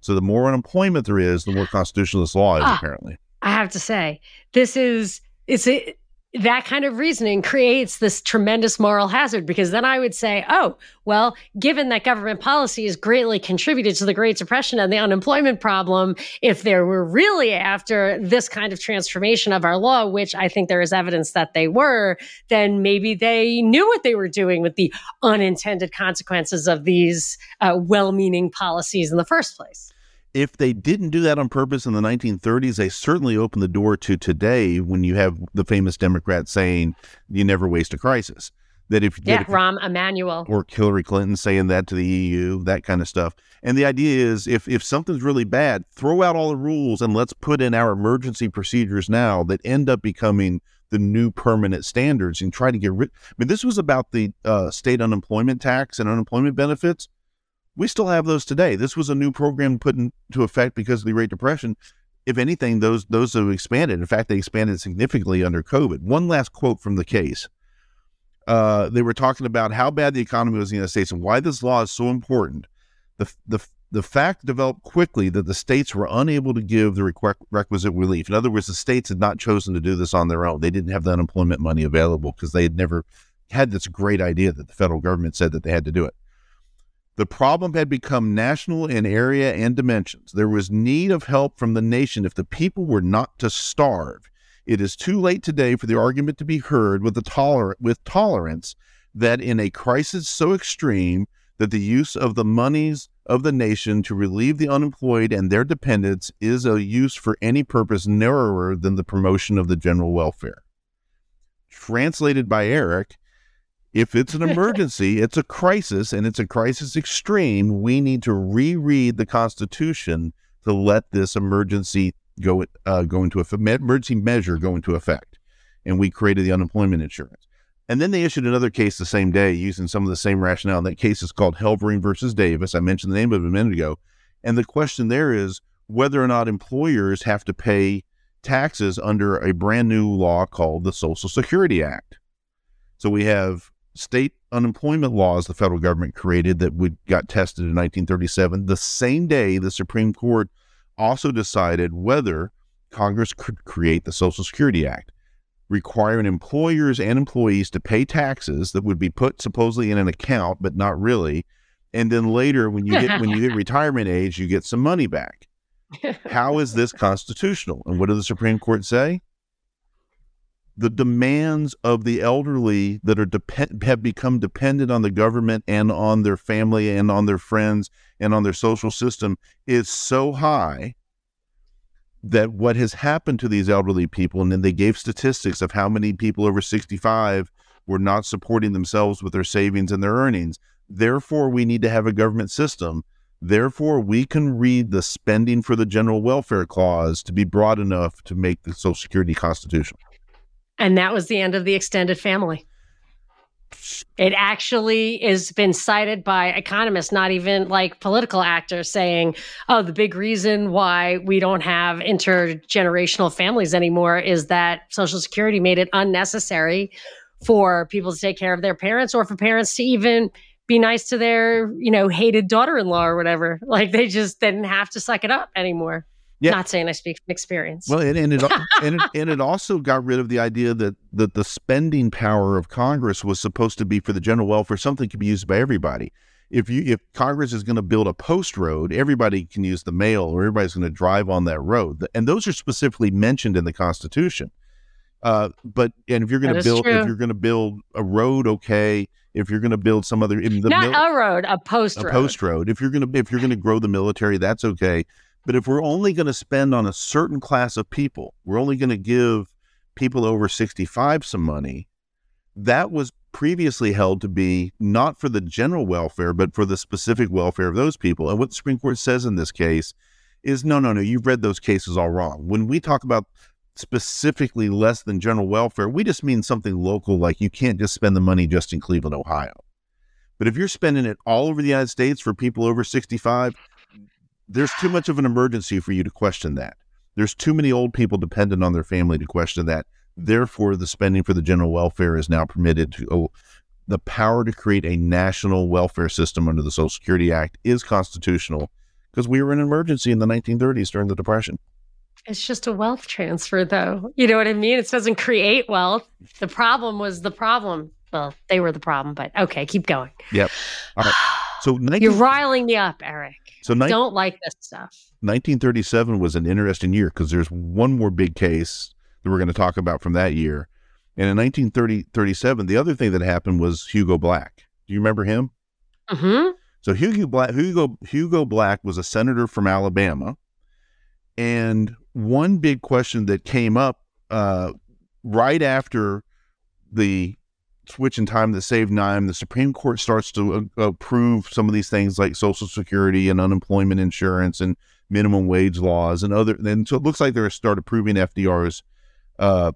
So the more unemployment there is, the more constitutional this law is, ah, apparently. I have to say, this is it's a, that kind of reasoning creates this tremendous moral hazard because then I would say, oh, well, given that government policy has greatly contributed to the Great Depression and the unemployment problem, if they were really after this kind of transformation of our law, which I think there is evidence that they were, then maybe they knew what they were doing with the unintended consequences of these uh, well meaning policies in the first place if they didn't do that on purpose in the 1930s, they certainly opened the door to today when you have the famous Democrat saying, you never waste a crisis. That if, yeah, that if, Rahm Emanuel. Or Hillary Clinton saying that to the EU, that kind of stuff. And the idea is if, if something's really bad, throw out all the rules and let's put in our emergency procedures now that end up becoming the new permanent standards and try to get rid. I mean, this was about the uh, state unemployment tax and unemployment benefits we still have those today. This was a new program put into effect because of the Great Depression. If anything, those those have expanded. In fact, they expanded significantly under COVID. One last quote from the case. Uh, they were talking about how bad the economy was in the United States and why this law is so important. The the the fact developed quickly that the states were unable to give the requisite relief. In other words, the states had not chosen to do this on their own. They didn't have the unemployment money available because they had never had this great idea that the federal government said that they had to do it. The problem had become national in area and dimensions. There was need of help from the nation if the people were not to starve. It is too late today for the argument to be heard with, toler- with tolerance that in a crisis so extreme that the use of the monies of the nation to relieve the unemployed and their dependents is a use for any purpose narrower than the promotion of the general welfare. Translated by Eric, if it's an emergency, it's a crisis, and it's a crisis extreme, we need to reread the Constitution to let this emergency go uh, go into a emergency measure go into effect. And we created the unemployment insurance. And then they issued another case the same day using some of the same rationale. And that case is called Helvering versus Davis. I mentioned the name of it a minute ago. And the question there is whether or not employers have to pay taxes under a brand new law called the Social Security Act. So we have state unemployment laws the federal government created that would got tested in 1937. The same day, the Supreme Court also decided whether Congress could create the Social Security Act, requiring employers and employees to pay taxes that would be put supposedly in an account, but not really. And then later, when you get when you get retirement age, you get some money back. How is this constitutional? And what did the Supreme Court say? The demands of the elderly that are depend have become dependent on the government and on their family and on their friends and on their social system is so high that what has happened to these elderly people and then they gave statistics of how many people over 65 were not supporting themselves with their savings and their earnings. Therefore we need to have a government system. Therefore we can read the spending for the general welfare clause to be broad enough to make the social security constitutional and that was the end of the extended family. It actually has been cited by economists, not even like political actors, saying, oh, the big reason why we don't have intergenerational families anymore is that Social Security made it unnecessary for people to take care of their parents or for parents to even be nice to their, you know, hated daughter in law or whatever. Like they just didn't have to suck it up anymore. Yeah. Not saying I speak from experience. Well, and, and it and, it, and it also got rid of the idea that that the spending power of Congress was supposed to be for the general welfare. Something could be used by everybody. If you if Congress is going to build a post road, everybody can use the mail, or everybody's going to drive on that road, and those are specifically mentioned in the Constitution. Uh, but and if you're going to build true. if you're going to build a road, okay. If you're going to build some other in the not mil- a road, a post road. a road. post road. If you're going to if you're going to grow the military, that's okay. But if we're only going to spend on a certain class of people, we're only going to give people over 65 some money, that was previously held to be not for the general welfare, but for the specific welfare of those people. And what the Supreme Court says in this case is no, no, no, you've read those cases all wrong. When we talk about specifically less than general welfare, we just mean something local, like you can't just spend the money just in Cleveland, Ohio. But if you're spending it all over the United States for people over 65, there's too much of an emergency for you to question that. There's too many old people dependent on their family to question that. Therefore, the spending for the general welfare is now permitted to. Oh, the power to create a national welfare system under the Social Security Act is constitutional because we were in an emergency in the 1930s during the Depression. It's just a wealth transfer, though. You know what I mean? It doesn't create wealth. The problem was the problem. Well, they were the problem, but okay, keep going. Yep. All right. So 19- you're riling me up, Eric. So ni- don't like this stuff. 1937 was an interesting year because there's one more big case that we're going to talk about from that year. And in 1937, the other thing that happened was Hugo Black. Do you remember him? Mm-hmm. So Hugo Black, Hugo Hugo Black was a senator from Alabama, and one big question that came up uh, right after the switch in time that saved nine, the Supreme Court starts to uh, approve some of these things like Social Security and unemployment insurance and minimum wage laws and other. And so it looks like they're start approving FDR's uh,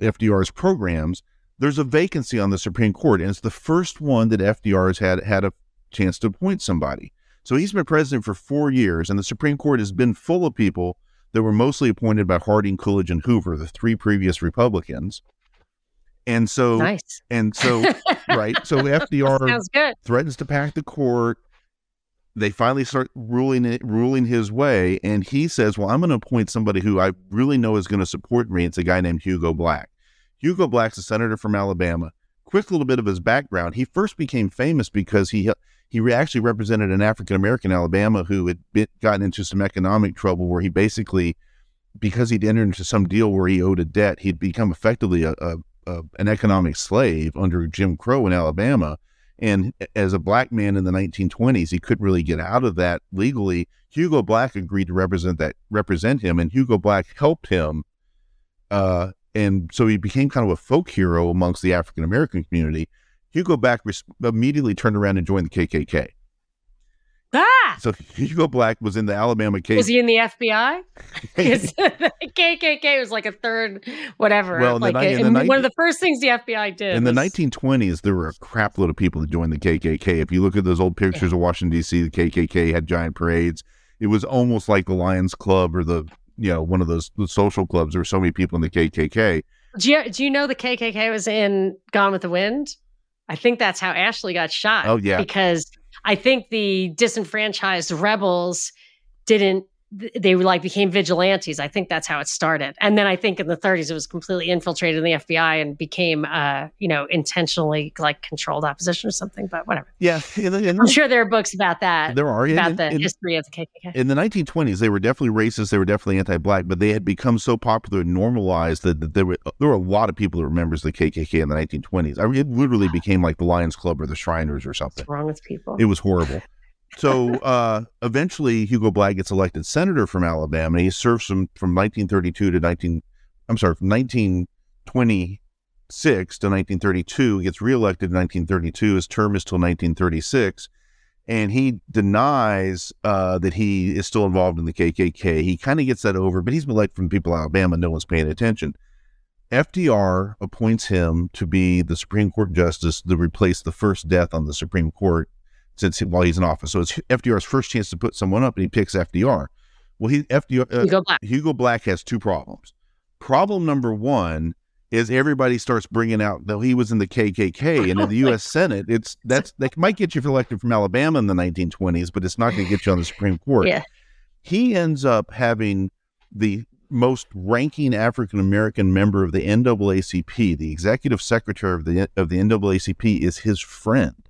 FDR's programs. There's a vacancy on the Supreme Court, and it's the first one that FDR has had had a chance to appoint somebody. So he's been president for four years, and the Supreme Court has been full of people that were mostly appointed by Harding, Coolidge, and Hoover, the three previous Republicans. And so, nice. and so, right. So FDR threatens to pack the court. They finally start ruling it, ruling his way, and he says, "Well, I'm going to appoint somebody who I really know is going to support me." It's a guy named Hugo Black. Hugo Black's a senator from Alabama. Quick little bit of his background: he first became famous because he he actually represented an African American Alabama who had been, gotten into some economic trouble, where he basically, because he'd entered into some deal where he owed a debt, he'd become effectively a, a uh, an economic slave under Jim Crow in Alabama. And as a black man in the 1920s, he couldn't really get out of that legally. Hugo Black agreed to represent that represent him, and Hugo Black helped him. Uh, and so he became kind of a folk hero amongst the African American community. Hugo Black res- immediately turned around and joined the KKK. Ah! So Hugo Black was in the Alabama case. Was he in the FBI? Because the KKK was like a third, whatever. Well, like the, a, one of the first things the FBI did. In was... the 1920s, there were a crap load of people that joined the KKK. If you look at those old pictures yeah. of Washington D.C., the KKK had giant parades. It was almost like the Lions Club or the you know one of those social clubs. There were so many people in the KKK. Do you do you know the KKK was in Gone with the Wind? I think that's how Ashley got shot. Oh yeah, because I think the disenfranchised rebels didn't they like became vigilantes. I think that's how it started. And then I think in the 30s it was completely infiltrated in the FBI and became uh, you know, intentionally like controlled opposition or something, but whatever. Yeah. In the, in I'm sure there are books about that. There are about in, the in, history of the KKK. In the 1920s they were definitely racist, they were definitely anti-black, but they had become so popular and normalized that, that there were there were a lot of people that were members of the KKK in the 1920s. I mean, it literally became like the Lions Club or the Shriners or something. What's wrong with people? It was horrible. So uh, eventually, Hugo Black gets elected senator from Alabama. He serves from, from 1932 to 19, I'm sorry, from 1926 to 1932. He gets reelected in 1932. His term is till 1936. And he denies uh, that he is still involved in the KKK. He kind of gets that over, but he's been elected from people in Alabama. No one's paying attention. FDR appoints him to be the Supreme Court justice to replace the first death on the Supreme Court since while he's in office. So it's FDR's first chance to put someone up, and he picks FDR. Well, he FDR uh, Hugo Black. Hugo Black has two problems. Problem number one is everybody starts bringing out though he was in the KKK and in the U.S. Senate. It's that's that might get you elected from Alabama in the 1920s, but it's not going to get you on the Supreme Court. Yeah. He ends up having the most ranking African American member of the NAACP. The executive secretary of the of the NAACP is his friend.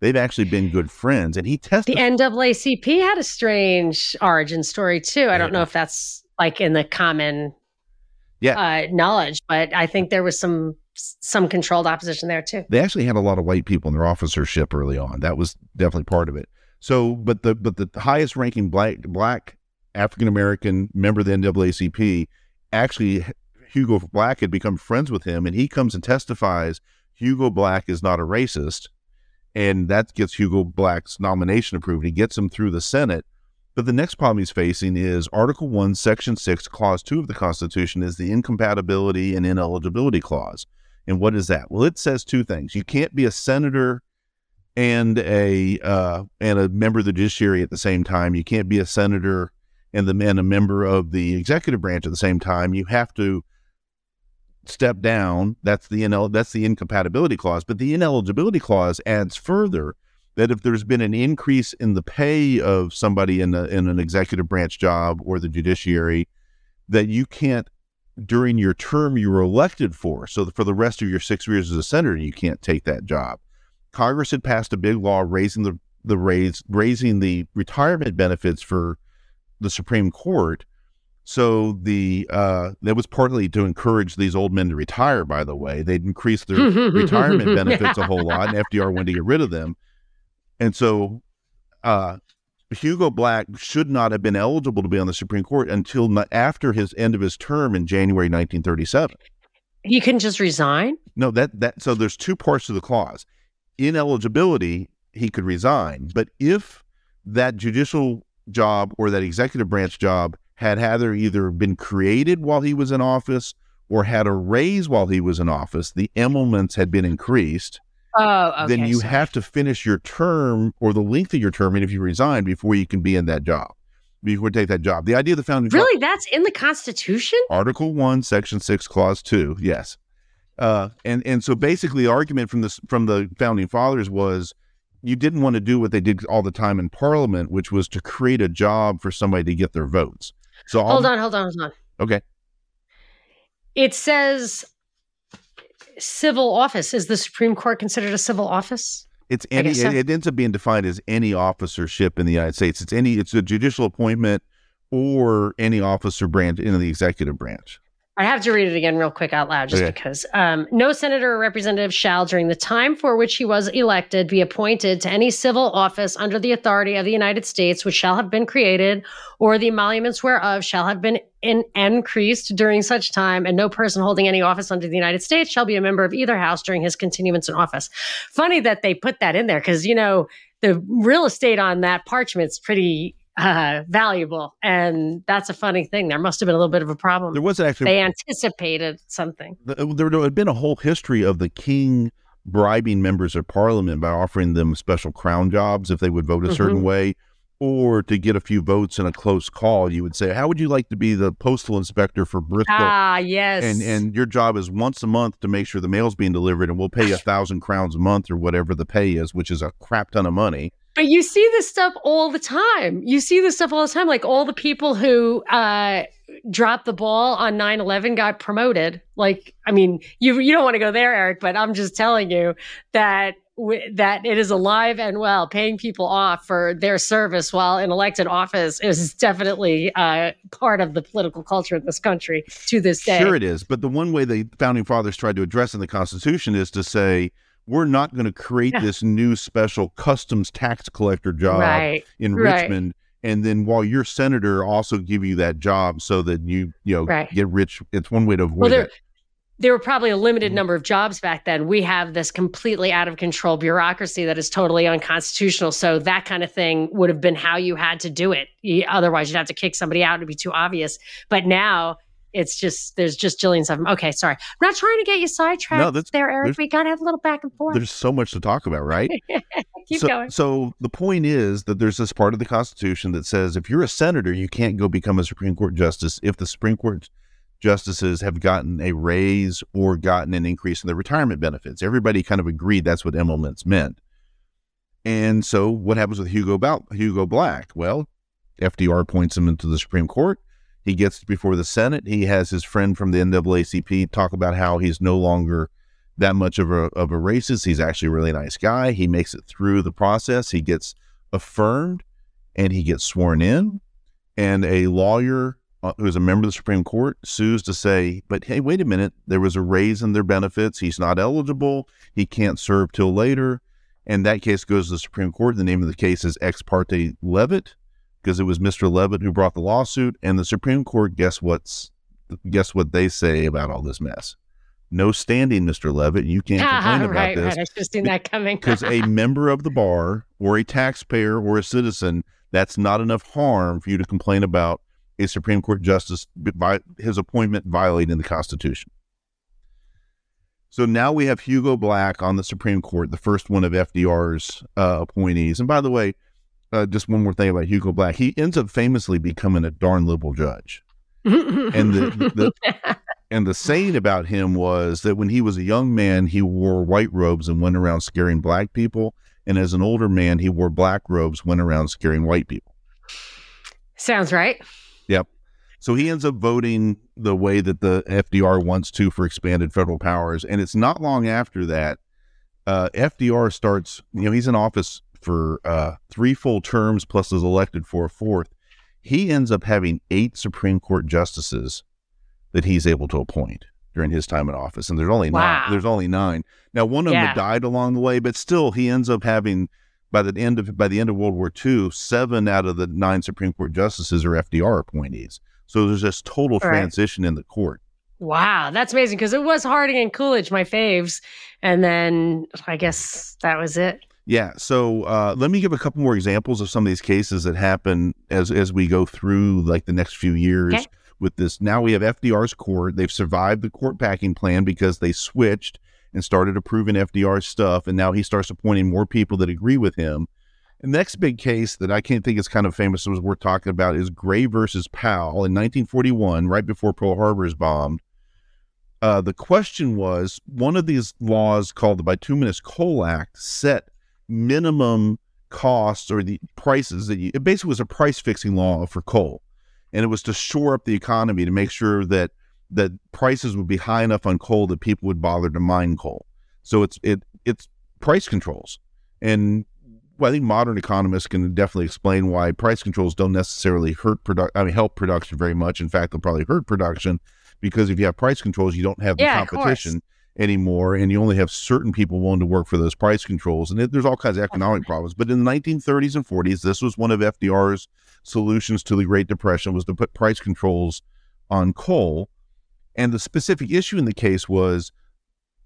They've actually been good friends. And he tested. The NAACP had a strange origin story too. I don't know if that's like in the common yeah. Uh, knowledge, but I think there was some some controlled opposition there too. They actually had a lot of white people in their officership early on. That was definitely part of it. So, but the but the highest ranking black black African American member of the NAACP actually Hugo Black had become friends with him, and he comes and testifies. Hugo Black is not a racist and that gets Hugo Black's nomination approved. He gets him through the Senate. But the next problem he's facing is Article 1, Section 6, Clause 2 of the Constitution is the incompatibility and ineligibility clause. And what is that? Well, it says two things. You can't be a senator and a uh, and a member of the judiciary at the same time. You can't be a senator and the and a member of the executive branch at the same time, you have to step down. That's the inel- that's the incompatibility clause. But the ineligibility clause adds further that if there's been an increase in the pay of somebody in, in an executive branch job or the judiciary, that you can't during your term you were elected for. So for the rest of your six years as a senator, you can't take that job. Congress had passed a big law raising the the raise raising the retirement benefits for the Supreme Court. So the uh, that was partly to encourage these old men to retire. By the way, they'd increased their retirement benefits a whole lot, and FDR wanted to get rid of them. And so uh, Hugo Black should not have been eligible to be on the Supreme Court until after his end of his term in January 1937. He couldn't just resign? No, that that so there's two parts to the clause. Ineligibility, he could resign, but if that judicial job or that executive branch job had either either been created while he was in office or had a raise while he was in office, the emoluments had been increased Oh, okay. then you sorry. have to finish your term or the length of your term, and if you resign before you can be in that job, before you take that job. The idea of the founding really that's in the Constitution. Article One, Section Six, Clause Two, yes. Uh, and and so basically, the argument from this from the founding fathers was you didn't want to do what they did all the time in Parliament, which was to create a job for somebody to get their votes. So Hold on, hold on, hold on. okay, It says civil office. Is the Supreme Court considered a civil office? It's any. so. It, it ends up being defined as any officership in the United States. It's any. It's a judicial appointment or any officer branch in the executive branch. I have to read it again real quick out loud just Okay. because. Um, no senator or representative shall, during the time for which he was elected, be appointed to any civil office under the authority of the United States, which shall have been created, or the emoluments whereof shall have been in- increased during such time, and no person holding any office under the United States shall be a member of either house during his continuance in office. Funny that they put that in there because, you know, the real estate on that parchment's pretty uh, valuable. And that's a funny thing. There must have been a little bit of a problem There was actually they anticipated something. th- there had been a whole history of the king bribing members of parliament by offering them special crown jobs if they would vote a certain way or to get a few votes in a close call you would say how would you like to be the postal inspector for bristol Ah, yes. and and your job is once a month to make sure the mail's being delivered and we'll pay you a thousand crowns a month or whatever the pay is which is a crap ton of money but you see this stuff all the time. You see this stuff all the time. Like all the people who uh, dropped the ball on 9-11 got promoted. Like, I mean, you you don't want to go there, Eric, but I'm just telling you that that it is alive and well. Paying people off for their service while in elected office is definitely uh, part of the political culture in this country to this day. Sure, it is. But the one way the founding fathers tried to address in the Constitution is to say, we're not going to create Yeah. this new special customs tax collector job right. in right. Richmond. And then while you're senator, also give you that job so that you, you know, Right. get rich. It's one way to avoid Well, there, that. there were probably a limited Mhm. number of jobs back then. We have this completely out of control bureaucracy that is totally unconstitutional. So that kind of thing would have been how you had to do it. Otherwise, you'd have to kick somebody out. It'd be too obvious. But now it's just there's just jillions of them. Okay, sorry. I'm not trying to get you sidetracked No, that's- there, Eric. We got to have a little back and forth. There's so much to talk about, right? Keep so, going. So the point is that there's this part of the Constitution that says if you're a senator, you can't go become a Supreme Court justice if the Supreme Court justices have gotten a raise or gotten an increase in their retirement benefits. Everybody kind of agreed that's what emoluments meant. And so what happens with Hugo Bal- Hugo Black? Well, FDR appoints him into the Supreme Court. He gets before the Senate. He has his friend from the NAACP talk about how he's no longer that much of a of a racist. He's actually a really nice guy. He makes it through the process. He gets affirmed, and he gets sworn in. And a lawyer uh, who's a member of the Supreme Court sues to say, "But hey, wait a minute. There was a raise in their benefits. He's not eligible. He can't serve till later." And that case goes to the Supreme Court. The name of the case is Ex parte Levitt, because it was Mr. Levitt who brought the lawsuit. And the Supreme Court, guess what's guess what they say about all this mess? No standing, Mr. Levitt. You can't complain about right, this right. I should have seen that coming. because a member of the bar or a taxpayer or a citizen, that's not enough harm for you to complain about a Supreme Court justice by his appointment violating the Constitution. So now we have Hugo Black on the Supreme Court, the first one of FDR's uh, appointees. And by the way, uh, just one more thing about Hugo Black. He ends up famously becoming a darn liberal judge, and the, the and the saying about him was that when he was a young man, he wore white robes and went around scaring black people, and as an older man, he wore black robes, went around scaring white people. Sounds right. Yep. So he ends up voting the way that the FDR wants to for expanded federal powers, and it's not long after that uh, FDR starts. You know, he's in office for uh, three full terms plus is elected for a fourth. He ends up having eight Supreme Court justices that he's able to appoint during his time in office, and there's only Wow. nine. There's only nine. Now, one of them Yeah. had died along the way, but still, he ends up having by the end of by the end of World War II, seven out of the nine Supreme Court justices are FDR appointees. So there's this total Right. transition in the court. Wow, that's amazing because it was Harding and Coolidge, my faves, and then I guess that was it. Yeah. So uh, let me give a couple more examples of some of these cases that happen as as we go through like the next few years Okay. with this. Now we have FDR's court. They've survived the court packing plan because they switched and started approving FDR's stuff, and now he starts appointing more people that agree with him. The next big case that I can't think is kind of famous was worth talking about is Gray versus Powell in 1941, right before Pearl Harbor is bombed. Uh, the question was one of these laws called the Bituminous Coal Act set minimum costs or the prices that you, it basically was a price fixing law for coal. And it was to shore up the economy to make sure that that prices would be high enough on coal that people would bother to mine coal. So it's it it's price controls. And well, I think modern economists can definitely explain why price controls don't necessarily hurt product I mean help production very much. In fact, they'll probably hurt production because if you have price controls, you don't have the Yeah, competition anymore, and you only have certain people willing to work for those price controls. And it, there's all kinds of economic problems. But in the 1930s and 40s, this was one of FDR's solutions to the Great Depression was to put price controls on coal. And the specific issue in the case was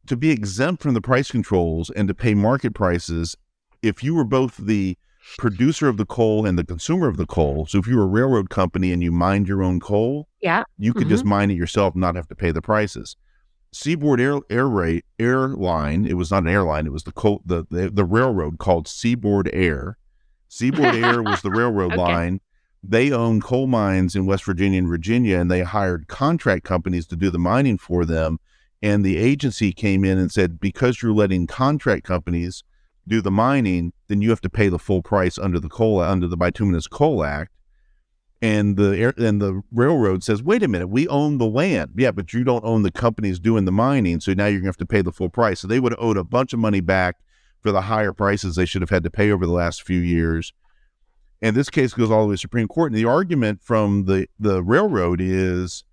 to be exempt from the price controls and to pay market prices if you were both the producer of the coal and the consumer of the coal. So if you were a railroad company and you mined your own coal, Yeah. you could just mm-hmm. mine it yourself and not have to pay the prices. Seaboard Air Air Rate Airline, it was not an airline, it was the coal, the, the the railroad called Seaboard Air. Seaboard Air was the railroad Okay. line. They owned coal mines in West Virginia and Virginia, and they hired contract companies to do the mining for them. And the agency came in and said, because you're letting contract companies do the mining, then you have to pay the full price under the coal under the Bituminous Coal Act. And the air, and the railroad says, wait a minute, we own the land. Yeah, but you don't own the companies doing the mining, so now you're gonna have to pay the full price. So they would have owed a bunch of money back for the higher prices they should have had to pay over the last few years. And this case goes all the way to Supreme Court. And the argument from the, the railroad is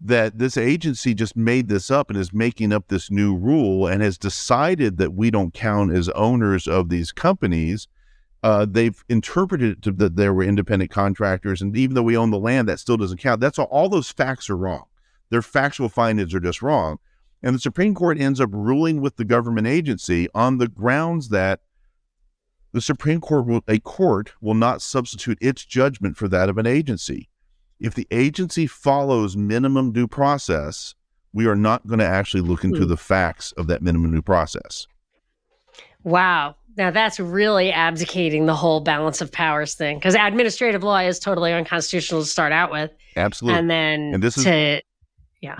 that this agency just made this up and is making up this new rule and has decided that we don't count as owners of these companies. Uh, they've interpreted it to that there were independent contractors, and even though we own the land, that still doesn't count. That's all. All those facts are wrong. Their factual findings are just wrong. And the Supreme Court ends up ruling with the government agency on the grounds that the Supreme Court, will, a court, will not substitute its judgment for that of an agency. If the agency follows minimum due process, we are not going to actually look into Hmm. the facts of that minimum due process. Wow. Now that's really abdicating the whole balance of powers thing because administrative law is totally unconstitutional to start out with, Absolutely. and then And this is- to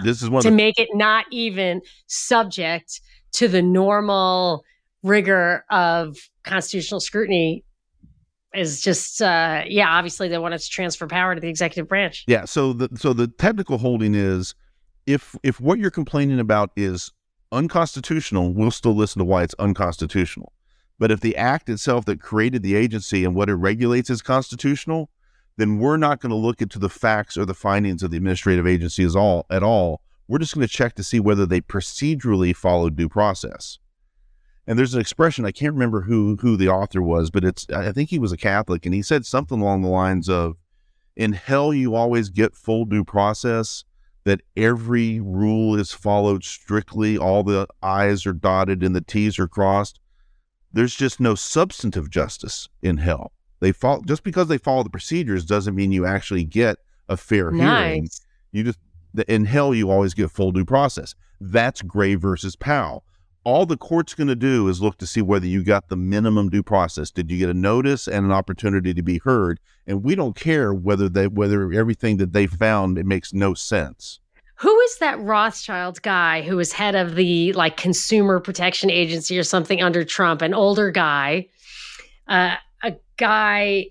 this is one to the, make it not even subject to the normal rigor of constitutional scrutiny is just uh yeah obviously they wanted to transfer power to the executive branch Yeah. So the so the technical holding is if if what you're complaining about is unconstitutional, we'll still listen to why it's unconstitutional. But if the act itself that created the agency and what it regulates is constitutional, then we're not going to look into the facts or the findings of the administrative agency as all at all. We're just going to check to see whether they procedurally followed due process. And there's an expression I can't remember who who the author was, but it's I think he was a Catholic, and he said something along the lines of, "In hell, you always get full due process. That every rule is followed strictly, all the I's are dotted and the T's are crossed. There's just no substantive justice in hell. They follow just because they follow the procedures doesn't mean you actually get a fair hearing. You just the- in hell you always get full due process. That's Gray versus Powell. all the court's going to do is look to see whether you got the minimum due process. Did you get a notice and an opportunity to be heard? And we don't care whether they whether everything that they found it makes no sense. Who is that Rothschild guy who was head of the like consumer protection agency or something under Trump? An older guy, uh, a guy.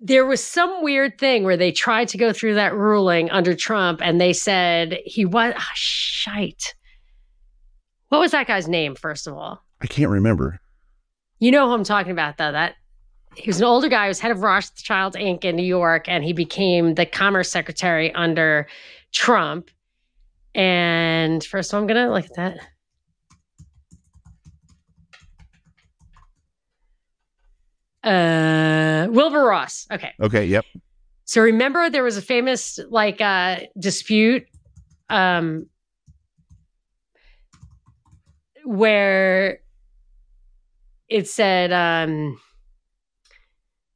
There was some weird thing where they tried to go through that ruling under Trump, and they said he was oh, shite. What was that guy's name, first of all? I can't remember. You know who I'm talking about, though. That he was an older guy. He was head of Rothschild Inc. in New York, and he became the Commerce Secretary under Trump. And first, of all, I'm gonna look at that. Uh, Wilbur Ross. Okay. Okay. Yep. So remember, there was a famous like uh, dispute um, where it said um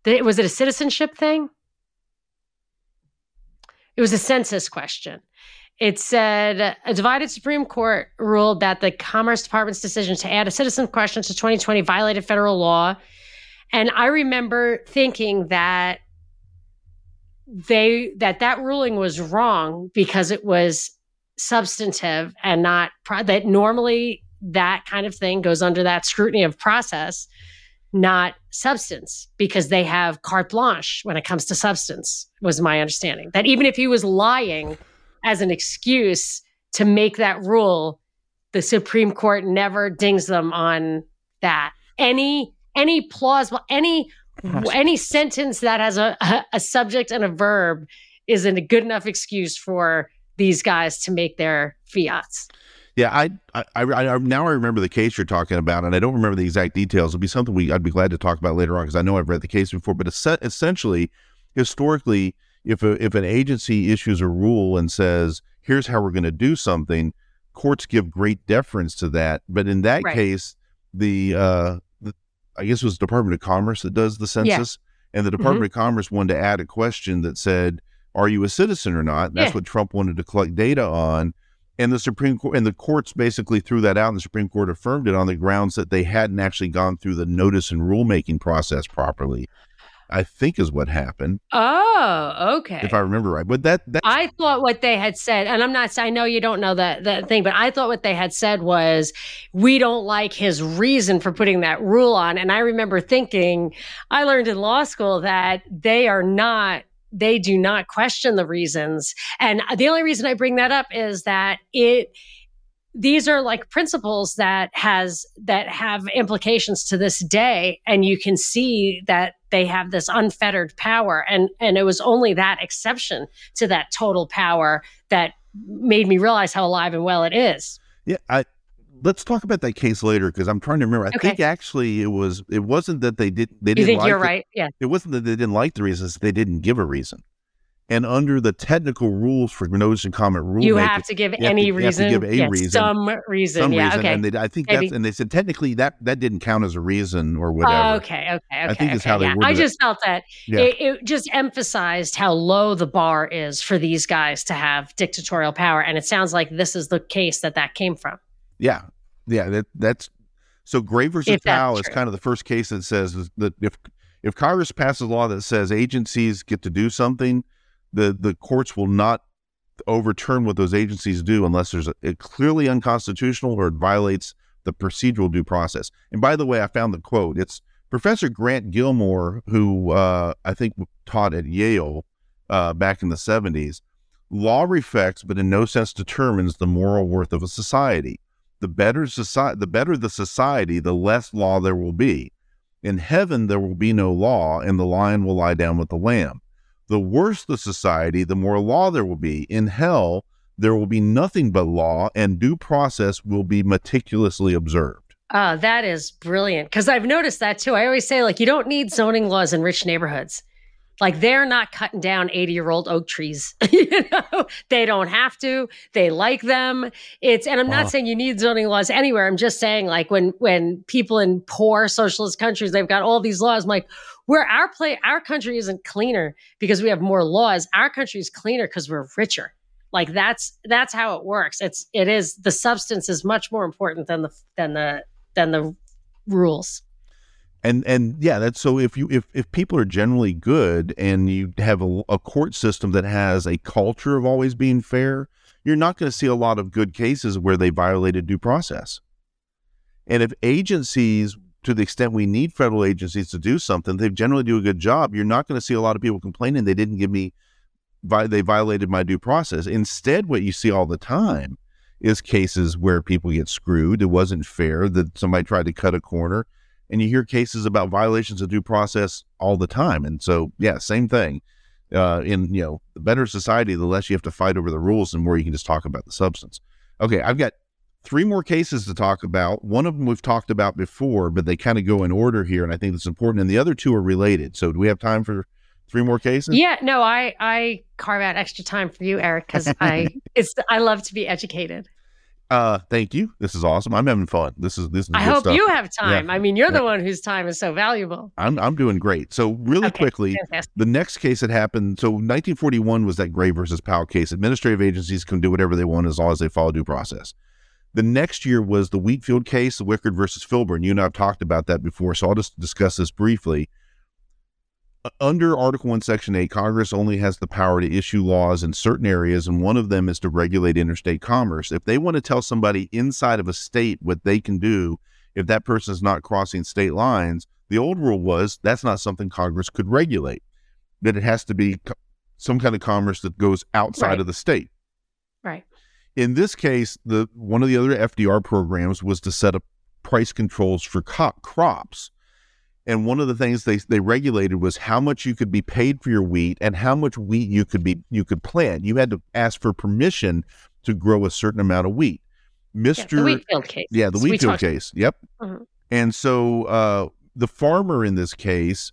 that was it a citizenship thing it was a census question. It said a divided supreme court ruled that the commerce department's decision to add a citizen question to 2020 violated federal law. And i remember thinking that they that that ruling was wrong because it was substantive and not that normally that kind of thing goes under that scrutiny of process, not substance, because they have carte blanche when it comes to substance, was my understanding. That even if he was lying as an excuse to make that rule, the Supreme Court never dings them on that. Any any plausible any any sentence that has a, a subject and a verb isn't a good enough excuse for these guys to make their fiats. Yeah, I, I, I, now I remember the case you're talking about, and I don't remember the exact details. It'll be something we I'd be glad to talk about later on because I know I've read the case before. But essentially, historically, if a, if an agency issues a rule and says, "Here's how we're going to do something," courts give great deference to that. But in that right. case, the, uh, the I guess it was the Department of Commerce that does the census, yeah. and the Department mm-hmm. of Commerce wanted to add a question that said, "Are you a citizen or not?" That's yeah. what Trump wanted to collect data on and the Supreme Court and the courts basically threw that out, and the Supreme Court affirmed it on the grounds that they hadn't actually gone through the notice and rulemaking process properly. I think is what happened. Oh, okay. If I remember right, but that that I thought what they had said, and I'm not. I know you don't know that that thing, but I thought what they had said was we don't like his reason for putting that rule on. And I remember thinking, I learned in law school that they are not they do not question the reasons. And the only reason I bring that up is that it these are like principles that has that have implications to this day and you can see that they have this unfettered power and and it was only that exception to that total power that made me realize how alive and well it is yeah i let's talk about that case later because I'm trying to remember. I okay. think actually it was it wasn't that they did they didn't. You think like you're the, right? Yeah. It wasn't that they didn't like the reasons; they didn't give a reason. And under the technical rules for notice and comment rule, you have to give any to, reason. give a yes, reason, some reason. Some yeah, reason. okay. And they, I think Maybe. that's and they said technically that that didn't count as a reason or whatever. Oh, okay, okay, okay. I think okay, is how they yeah. I just felt that yeah. it, it just emphasized how low the bar is for these guys to have dictatorial power, and it sounds like this is the case that that came from. Yeah, yeah, that that's so Gray versus Powell is kind of the first case that says that if if Congress passes a law that says agencies get to do something, the the courts will not overturn what those agencies do unless there's a, it clearly unconstitutional or it violates the procedural due process. And by the way, I found the quote. It's Professor Grant Gilmore, who uh, I think taught at Yale uh, back in the 70s. Law reflects, but in no sense determines the moral worth of a society the better society the better the society the less law there will be. In heaven there will be no law and the lion will lie down with the lamb. The worse the society the more law there will be. In hell there will be nothing but law and due process will be meticulously observed. Oh that is brilliant because i've noticed that too. I always say like you don't need zoning laws in rich neighborhoods like they're not cutting down 80 year old oak trees. you know, they don't have to. They like them. It's and I'm wow. not saying you need zoning laws anywhere. I'm just saying like when when people in poor socialist countries they've got all these laws. I'm like, where our play our country isn't cleaner because we have more laws. Our country is cleaner because we're richer. Like that's that's how it works. It's it is the substance is much more important than the than the than the rules. And and yeah, that's so if you if if people are generally good and you have a, a court system that has a culture of always being fair, you're not going to see a lot of good cases where they violated due process. And if agencies to the extent we need federal agencies to do something, they generally do a good job. You're not going to see a lot of people complaining they didn't give me, they violated my due process. Instead, what you see all the time is cases where people get screwed. It wasn't fair that somebody tried to cut a corner. And you hear cases about violations of due process all the time. And so, yeah, same thing. Uh, in you know, the better society, the less you have to fight over the rules, and more you can just talk about the substance. Okay, I've got three more cases to talk about. One of them we've talked about before, but they kind of go in order here, and I think it's important. And the other two are related. So, do we have time for three more cases? Yeah, no, I I carve out extra time for you, Eric, because I it's I love to be educated. Uh, thank you. This is awesome. I'm having fun. This is this. Is I hope stuff. you have time. Yeah. I mean, you're yeah. the one whose time is so valuable. I'm I'm doing great. So really Okay, quickly, fantastic. the next case that happened. So 1941 was that Gray versus Powell case. Administrative agencies can do whatever they want as long as they follow due process. The next year was the Wheatfield case, the Wickard versus Filburn. You and I have talked about that before, so I'll just discuss this briefly. Under Article 1, Section 8, Congress only has the power to issue laws in certain areas, and one of them is to regulate interstate commerce. If they want to tell somebody inside of a state what they can do if that person is not crossing state lines, the old rule was that's not something Congress could regulate, that it has to be co- some kind of commerce that goes outside Right. of the state Right. in this case, the one of the other FDR programs was to set up price controls for co- crops. And one of the things they, they regulated was how much you could be paid for your wheat and how much wheat you could be you could plant. You had to ask for permission to grow a certain amount of wheat. Yeah, Mister the Wheatfield case. yeah, the So we Wheatfield talked- case. Yep. Mhm. And so uh, the farmer in this case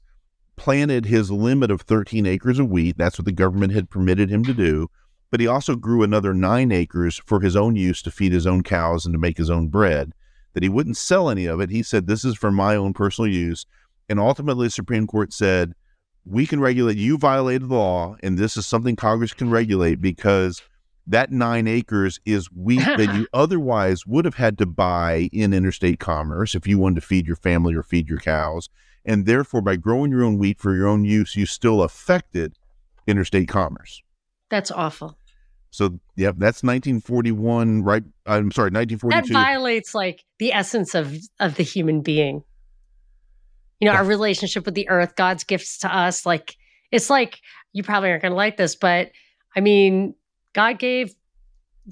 planted his limit of 13 acres of wheat. That's what the government had permitted him to do. But he also grew another nine acres for his own use to feed his own cows and to make his own bread. That he wouldn't sell any of it. He said, This is for my own personal use. And ultimately, the Supreme Court said, We can regulate. You violated the law, and this is something Congress can regulate because that nine acres is wheat that you otherwise would have had to buy in interstate commerce if you wanted to feed your family or feed your cows. And therefore, by growing your own wheat for your own use, you still affected interstate commerce. That's awful. So, yep, that's 1941, right? I'm sorry, 1942. That 1942. violates like the essence of of the human being. You know, our relationship with the earth, God's gifts to us. Like it's like you probably aren't going to like this, but I mean, God gave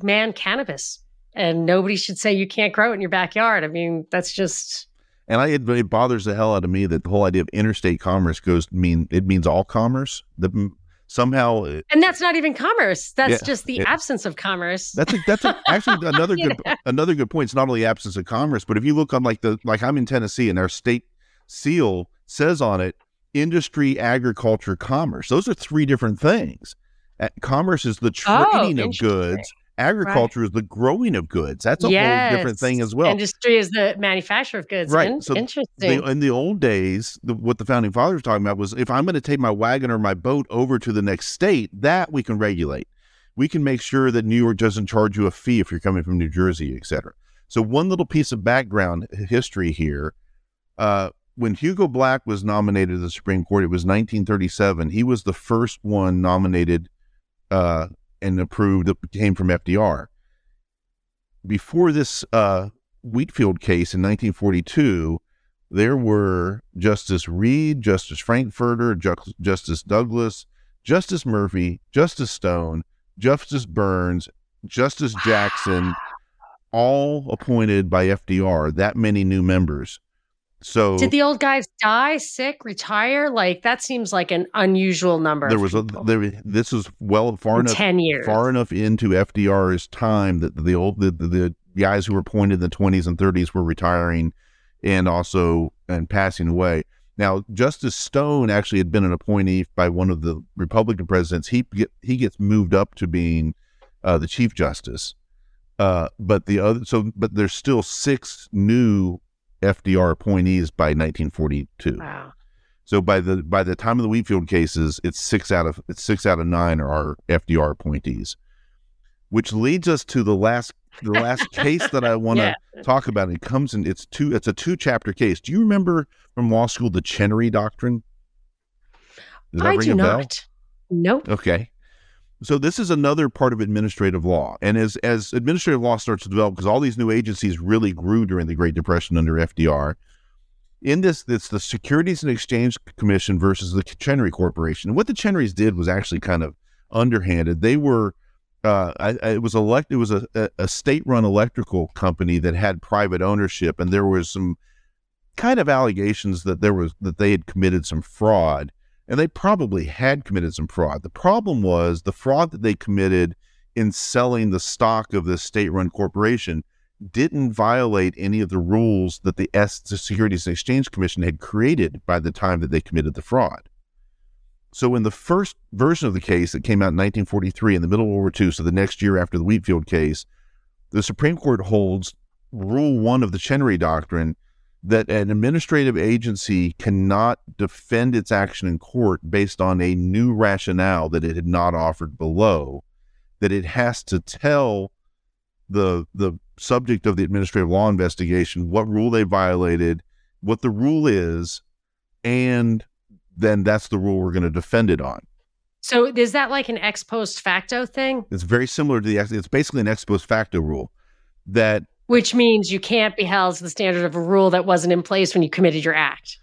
man cannabis, and nobody should say you can't grow it in your backyard. I mean, that's just And I, it, it bothers the hell out of me that the whole idea of interstate commerce goes mean it means all commerce. That somehow uh, and that's not even commerce. That's Yeah, just the it- absence of commerce. That's a, that's a, actually another good another good point. It's not only absence of commerce, but if you look on like the like I'm in Tennessee and our state seal says on it industry, agriculture, commerce. Those are three different things. Uh, Commerce is the Oh, trading of goods. Agriculture is the growing of goods. That's a whole different thing as well. Industry is the manufacturer of goods. Right. In- So interesting. The, in the old days, the, what the founding fathers were talking about was if I'm going to take my wagon or my boat over to the next state, that we can regulate. We can make sure that New York doesn't charge you a fee if you're coming from New Jersey, et cetera. So, one little piece of background history here. Uh, when Hugo Black was nominated to the Supreme Court, it was 1937. He was the first one nominated uh, and approved that came from FDR. Before this uh, Wheatfield case in 1942, there were Justice Reed, Justice Frankfurter, Ju- Justice Douglas, Justice Murphy, Justice Stone, Justice Byrnes, Justice Jackson, all appointed by FDR. That many new members. So Did the old guys die, sick, retire? Like that seems like an unusual number. there was a there. This was well far in enough ten years. far enough into FDR's time that the old the, the, guys who were appointed in the 20s and 30s were retiring and also and passing away. Now, Justice Stone actually had been an appointee by one of the Republican presidents. He get, he gets moved up to being uh, the Chief Justice. Uh, but the other so but there's still six new FDR appointees by 1942. Wow. So by the by the time of the Wheatfield cases, it's six out of it's six out of nine are our FDR appointees. which leads us to the last the last case that I want to Yeah. talk about. It comes in it's two it's a two chapter case. Do you remember from law school the Chenery Doctrine? I do not. Nope. Okay. So this is another part of administrative law. And as as administrative law starts to develop, because all these new agencies really grew during the Great Depression under FDR, in this, it's the Securities and Exchange Commission versus the Chenery Corporation. And what the Chenerys did was actually kind of underhanded. They were uh, I, I, it was elect. It was a, a, state-run electrical company that had private ownership, and there was some kind of allegations that there was that they had committed some fraud, and they probably had committed some fraud. The problem was the fraud that they committed in selling the stock of this state-run corporation didn't violate any of the rules that the, S, the Securities and Exchange Commission had created by the time that they committed the fraud. So, in the first version of the case that came out in 1943, in the middle of World War II, so the next year after the Wheatfield case, the Supreme Court holds Rule 1 of the Chenery Doctrine that an administrative agency cannot defend its action in court based on a new rationale that it had not offered below, that it has to tell the the subject of the administrative law investigation what rule they violated, what the rule is, and then that's the rule we're going to defend it on. So is that like an ex post facto thing? It's very similar to the ex- it's basically an ex post facto rule that Which means you can't be held to the standard of a rule that wasn't in place when you committed your act,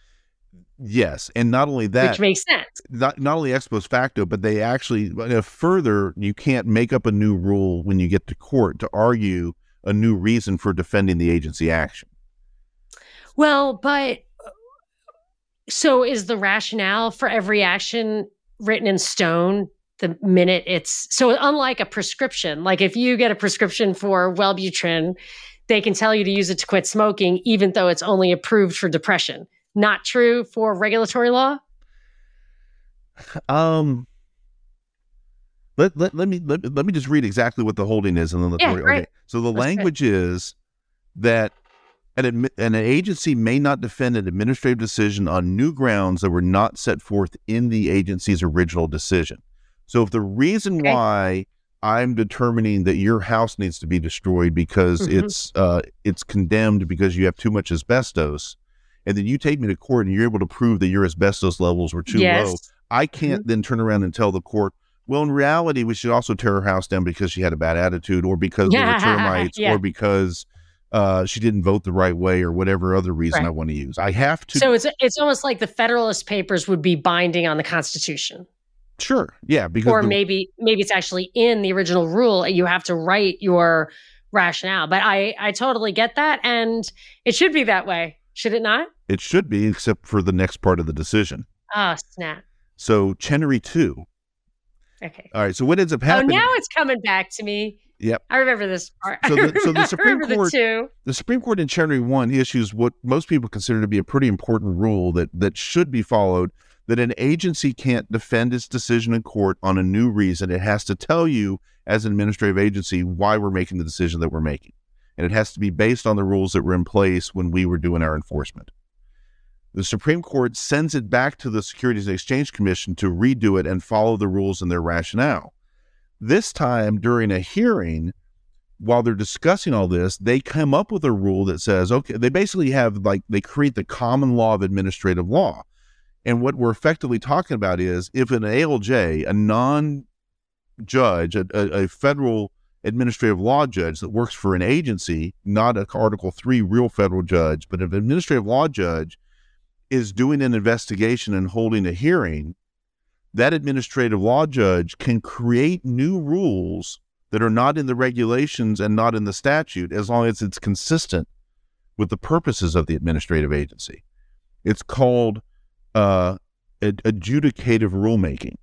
yes, and not only that which makes sense. not not only ex post facto, but they actually uh, further you can't make up a new rule when you get to court to argue a new reason for defending the agency action. Well, but so is the rationale for every action written in stone the minute it's so unlike a prescription, like if you get a prescription for Wellbutrin, they can tell you to use it to quit smoking, even though it's only approved for depression. Not true for regulatory law. Um, let, let, let me let, let me just read exactly what the holding is, and then let's Yeah, worry- great. okay. So the it. language is that an, admi- an agency may not defend an administrative decision on new grounds that were not set forth in the agency's original decision. So if the reason Okay. why I'm determining that your house needs to be destroyed because Mhm. it's uh, it's condemned because you have too much asbestos, and then you take me to court and you're able to prove that your asbestos levels were too yes. low, I can't then turn around and tell the court, well, in reality, we should also tear her house down because she had a bad attitude, or because there were termites, yeah. or because uh, she didn't vote the right way, or whatever other reason Right. I want to use. I have to. So it's it's almost like the Federalist Papers would be binding on the Constitution, sure, yeah, because or the- maybe maybe it's actually in the original rule. You have to write your rationale. But I I totally get that, and it should be that way, should it not? it should be, except for the next part of the decision. Oh snap! So Chenery two. Okay. All right. So what ends up Oh, happening? now it's coming back to me. Yep. I remember this part. So the- so the Supreme remember Court- the the Supreme Court in Chenery One issues what most people consider to be a pretty important rule that that should be followed. That an agency can't defend its decision in court on a new reason. It has to tell you, as an administrative agency, why we're making the decision that we're making, and it has to be based on the rules that were in place when we were doing our enforcement. The Supreme Court sends it back to the Securities and Exchange Commission to redo it and follow the rules and their rationale. This time, during a hearing, while they're discussing all this, they come up with a rule that says, okay, they basically have like, they create the common law of administrative law. And what we're effectively talking about is if an ALJ, a non judge, a, a, federal administrative law judge that works for an agency, not a Article 3 real federal judge, but an administrative law judge is doing an investigation and holding a hearing, that administrative law judge can create new rules that are not in the regulations and not in the statute as long as it's consistent with the purposes of the administrative agency. It's called uh, ad- adjudicative rulemaking.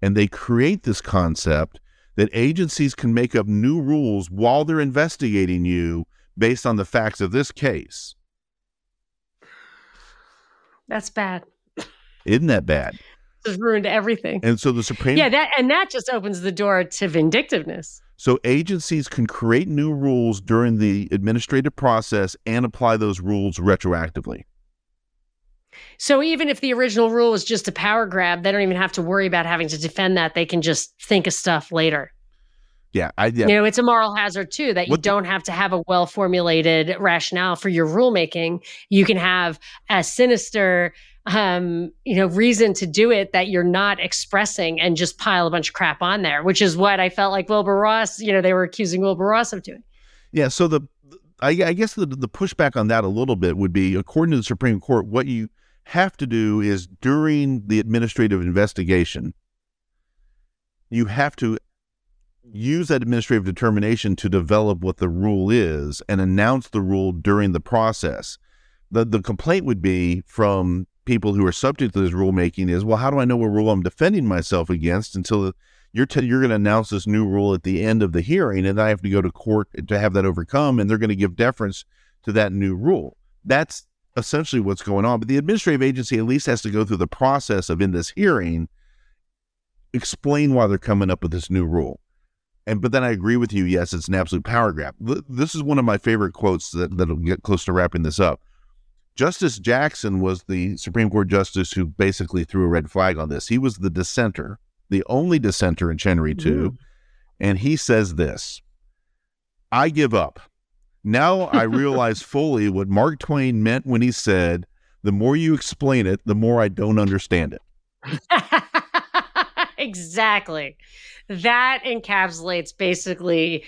And they create this concept that agencies can make up new rules while they're investigating you based on the facts of this case. That's bad. Isn't that bad? Just ruined everything. And so the Supreme Yeah, that and that just opens the door to vindictiveness. So agencies can create new rules during the administrative process and apply those rules retroactively. So even if the original rule was just a power grab, they don't even have to worry about having to defend that. They can just think of stuff later. Yeah, I, yeah. You know, it's a moral hazard too that you What the- don't have to have a well formulated rationale for your rulemaking. You can have a sinister, um, you know, reason to do it that you're not expressing and just pile a bunch of crap on there, which is what I felt like Wilbur Ross. You know, they were accusing Wilbur Ross of doing. Yeah, so the I, I guess the the pushback on that a little bit would be, according to the Supreme Court, what you have to do is during the administrative investigation, you have to use that administrative determination to develop what the rule is and announce the rule during the process. The the complaint would be from people who are subject to this rulemaking is, well, how do I know what rule I'm defending myself against until you're you're going to announce this new rule at the end of the hearing, and I have to go to court to have that overcome, and they're going to give deference to that new rule. That's essentially what's going on. But the administrative agency at least has to go through the process of in this hearing, explain why they're coming up with this new rule. And but then I agree with you. Yes, it's an absolute power grab. This is one of my favorite quotes that that'll get close to wrapping this up. Justice Jackson was the Supreme Court justice who basically threw a red flag on this. He was the dissenter, the only dissenter in Chenery 2. Mm. And he says this I give up. Now I realize fully what Mark Twain meant when he said, The more you explain it, the more I don't understand it. exactly. That encapsulates basically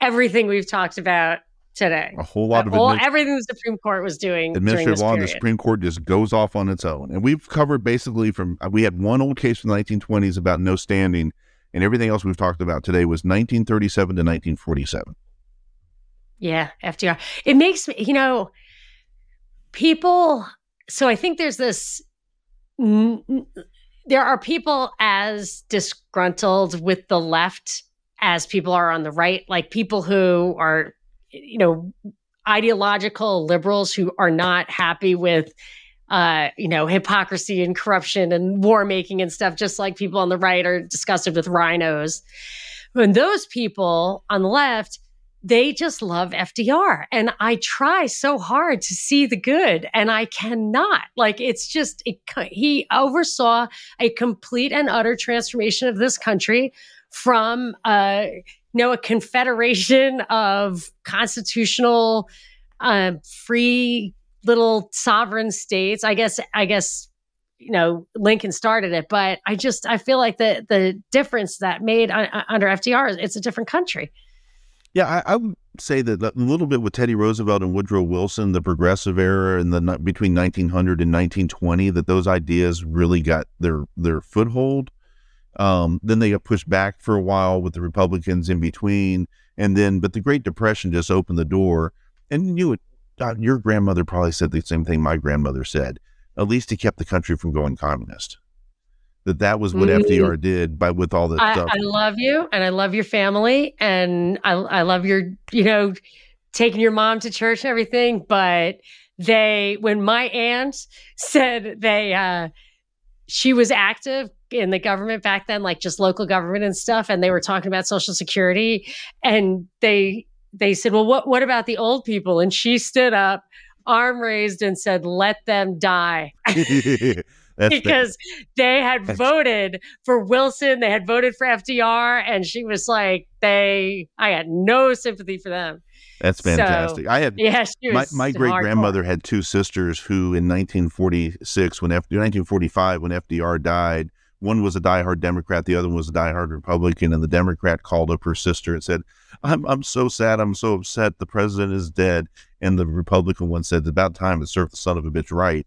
everything we've talked about today. A whole lot of All, admin- everything the Supreme Court was doing during administrative law in the. Supreme Court just goes off on its own. And we've covered basically from, uh, we had one old case from the 1920s about no standing, and everything else we've talked about today was 1937 to 1947. Yeah, FDR. It makes me, you know, people. So I think there's this. n- There are people as disgruntled with the left as people are on the right, like people who are, you know, ideological liberals who are not happy with uh, you know, hypocrisy and corruption and war making and stuff, just like people on the right are disgusted with rhinos. And those people on the left, they just love FDR. And I try so hard to see the good and I cannot. Like it's just, it, he oversaw a complete and utter transformation of this country from, uh, you know, a confederation of constitutional, uh, free little sovereign states. I guess, I guess, you know, Lincoln started it, but I just, I feel like the, the difference that made uh, under FDR is it's a different country. Yeah, I, I would say that a little bit with Teddy Roosevelt and Woodrow Wilson, the progressive era in the between 1900 and 1920, that those ideas really got their their foothold. Um, then they got pushed back for a while with the Republicans in between, and then but the Great Depression just opened the door. And you, would, uh, your grandmother probably said the same thing my grandmother said. At least he kept the country from going communist. That that was what Mm. FDR did by with all the I, stuff. I love you and I love your family and I, I love your, you know, taking your mom to church and everything. But they, when my aunt said they, uh, she was active in the government back then, like just local government and stuff, and they were talking about Social Security, and they they said, "Well, what what about the old people?" And she stood up, arm raised, and said, "Let them die." That's the- because they had voted for Wilson, they had voted for FDR, and she was like, "They, I had no sympathy for them." That's So, fantastic. I had Yeah, my, my great grandmother had two sisters who in 1946 when F, 1945 when FDR died one was a diehard Democrat the other one was a diehard Republican and the Democrat called up her sister and said I'm I'm so sad I'm so upset the president is dead and the Republican one said it's about time to serve the son of a bitch right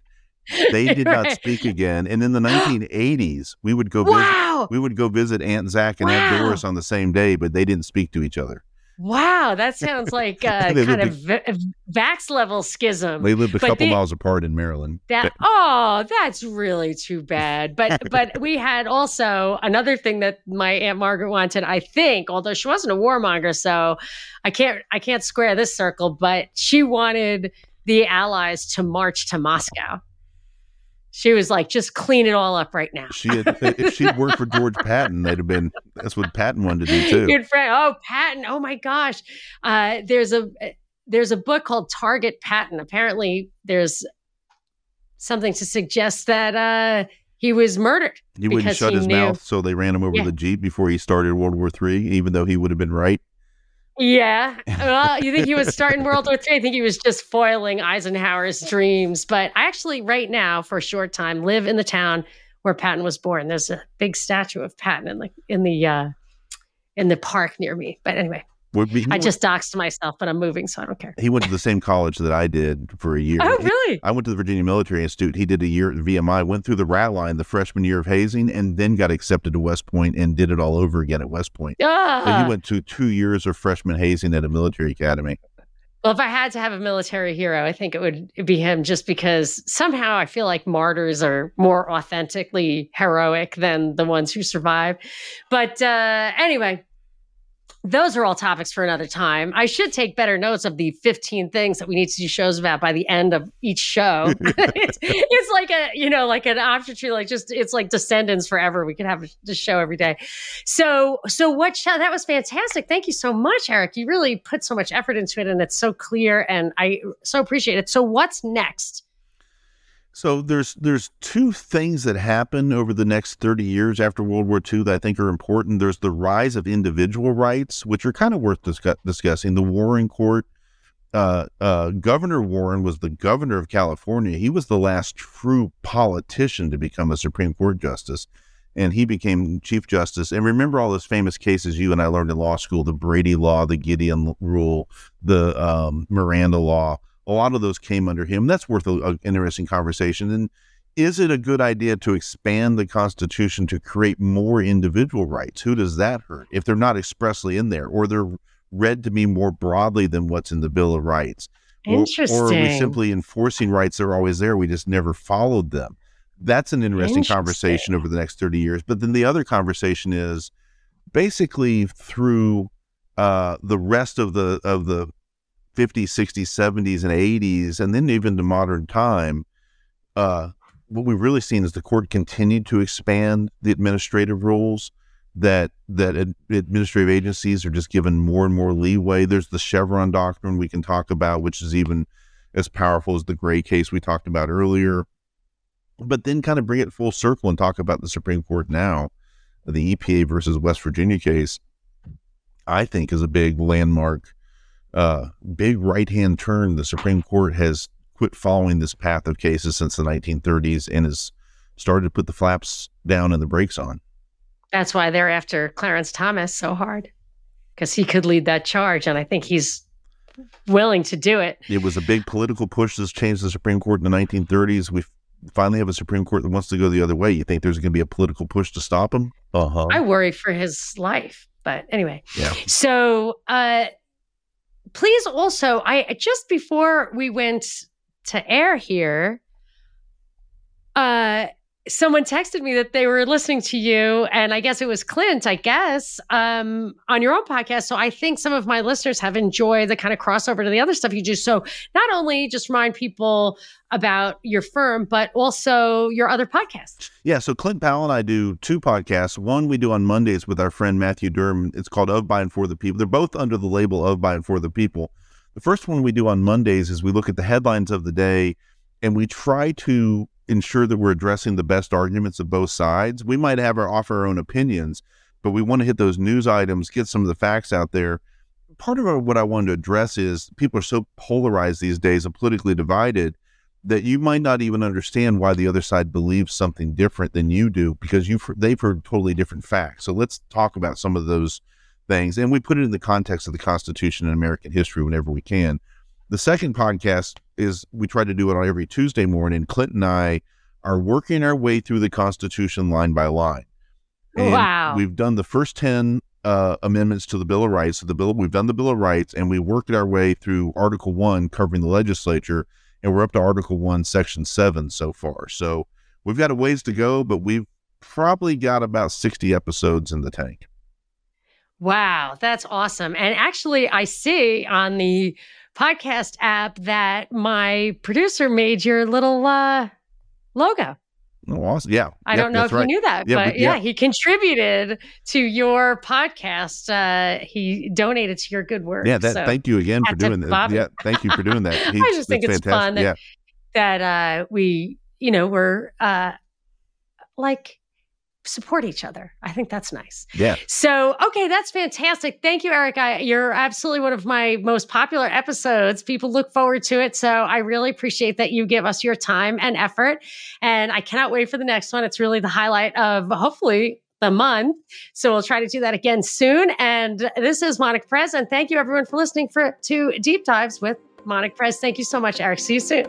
they did not speak again and in the 1980s we would go visit Wow, we would go visit Aunt Zach and Aunt Doris on the same day but they didn't speak to each other wow, that sounds like uh, kind of v- Vax level schism. they lived a But couple they- miles apart in Maryland That oh, that's really too bad. But but we had also another thing that my aunt Margaret wanted. I think, although she wasn't a warmonger, so I can't I can't square this circle. But she wanted the Allies to march to Moscow. She was like, just clean it all up right now. She had, if she'd worked for George Patton, they'd have been. That's what Patton wanted to do too. Good friend. Oh, Patton. Oh my gosh. Uh, there's a there's a book called Target Patton. Apparently, there's something to suggest that uh, he was murdered. He wouldn't shut he his knew- mouth, so they ran him over Yeah. the jeep before he started World War Three, even though he would have been right. Yeah. Well, you think he was starting World War III? I think he was just foiling Eisenhower's dreams. But I actually, right now, for a short time, live in the town where Patton was born. There's a big statue of Patton in the in the uh, in the park near me. But anyway, be- I just doxed myself, but I'm moving, so I don't care. he went to the same college that I did for a year. Oh, He- really? I went to the Virginia Military Institute. He did a year at VMI, went through the rat line the freshman year of hazing, and then got accepted to West Point and did it all over again at West Point. So Ah. he went to two years of freshman hazing at a military academy. Well, if I had to have a military hero, I think it would be him just because somehow I feel like martyrs are more authentically heroic than the ones who survive. But uh, anyway, those are all topics for another time. I should take better notes of the 15 things that we need to do shows about by the end of each show. it's, it's like a, you know, like an option tree, like just, it's like descendants forever. We could have a show every day. So, so what show? That was fantastic. Thank you so much, Eric. You really put so much effort into it and it's so clear and I so appreciate it. So what's next? So there's there's two things that happen over the next 30 years after World War II that I think are important. There's the rise of individual rights, which are kind of worth discuss- discussing. The Warren Court, uh, uh, Governor Warren was the governor of California. He was the last true politician to become a Supreme Court justice, and he became Chief Justice. And remember all those famous cases you and I learned in law school: the Brady Law, the Gideon Rule, the um, Miranda Law a lot of those came under him. That's worth an interesting conversation. And is it a good idea to expand the Constitution to create more individual rights? Who does that hurt if they're not expressly in there or they're read to be more broadly than what's in the Bill of Rights? Or- Interesting. Or, are we simply enforcing rights that are always there? We just never followed them. That's an interesting Interesting. conversation over the next 30 years. But then the other conversation is basically through uh, the rest of the of the 50s, 60s, 70s, and 80s, and then even to modern time, uh, what we've really seen is the court continued to expand the administrative rules. That that ad- administrative agencies are just given more and more leeway. There's the Chevron doctrine we can talk about, which is even as powerful as the Gray case we talked about earlier. But then kind of bring it full circle and talk about the Supreme Court now. The EPA versus West Virginia case, I think, is a big landmark uh, big right hand turn. The Supreme Court has quit following this path of cases since the 1930s and has started to put the flaps down and the brakes on. That's why they're after Clarence Thomas so hard because he could lead that charge. And I think he's willing to do it. It was a big political push that's changed the Supreme Court in the 1930s. We finally have a Supreme Court that wants to go the other way. You think there's going to be a political push to stop him? Uh huh. I worry for his life. But anyway, Yeah. So, uh, please also, I just before we went to air here, uh, someone texted me that they were listening to you, and I guess it was Clint, I guess, um, on your own podcast. So I think some of my listeners have enjoyed the kind of crossover to the other stuff you do. So not only just remind people about your firm, but also your other podcasts. Yeah, so Clint Powell and I do two podcasts. One we do on Mondays with our friend Matthew Durham. It's called Of, By, and For the People. They're both under the label Of, By, and For the People. The first one we do on Mondays is we look at the headlines of the day and we try to ensure that we're addressing the best arguments of both sides. We might have our offer our own opinions, but we want to hit those news items, get some of the facts out there. Part of what I wanted to address is people are so polarized these days and politically divided that you might not even understand why the other side believes something different than you do because you've they've heard totally different facts. So let's talk about some of those things, and we put it in the context of the Constitution and American history whenever we can. The second podcast is we try to do it on every Tuesday morning. Clint and I are working our way through the Constitution line by line. And Wow. We've done the first 10 uh, amendments to the Bill of Rights. So the bill, we've done the Bill of Rights, and we worked our way through Article 1 covering the legislature, and we're up to Article 1, Section 7 so far. So we've got a ways to go, but we've probably got about 60 episodes in the tank. Wow, that's awesome. And actually, I see on the podcast app that my producer made your little uh, logo. Oh, awesome. Yeah. I Yep, don't know if right. you knew that, Yeah, but but- yeah. yeah. he contributed to your podcast. Uh, he donated to your good work. Yeah, that, So thank you again for doing that. Bobby. Yeah, thank you for doing that. I just think it's fun fantastic. that- that uh, we, you know, we're uh, like support each other. I think that's nice. Yeah. So, okay, that's fantastic. Thank you, Eric. I, you're absolutely one of my most popular episodes. People look forward to it. So, I really appreciate that you give us your time and effort. And I cannot wait for the next one. It's really the highlight of hopefully the month. So, we'll try to do that again soon. And this is Monica Perez. And thank you, everyone, for listening for to Deep Dives with Monica Perez. Thank you so much, Eric. See you soon.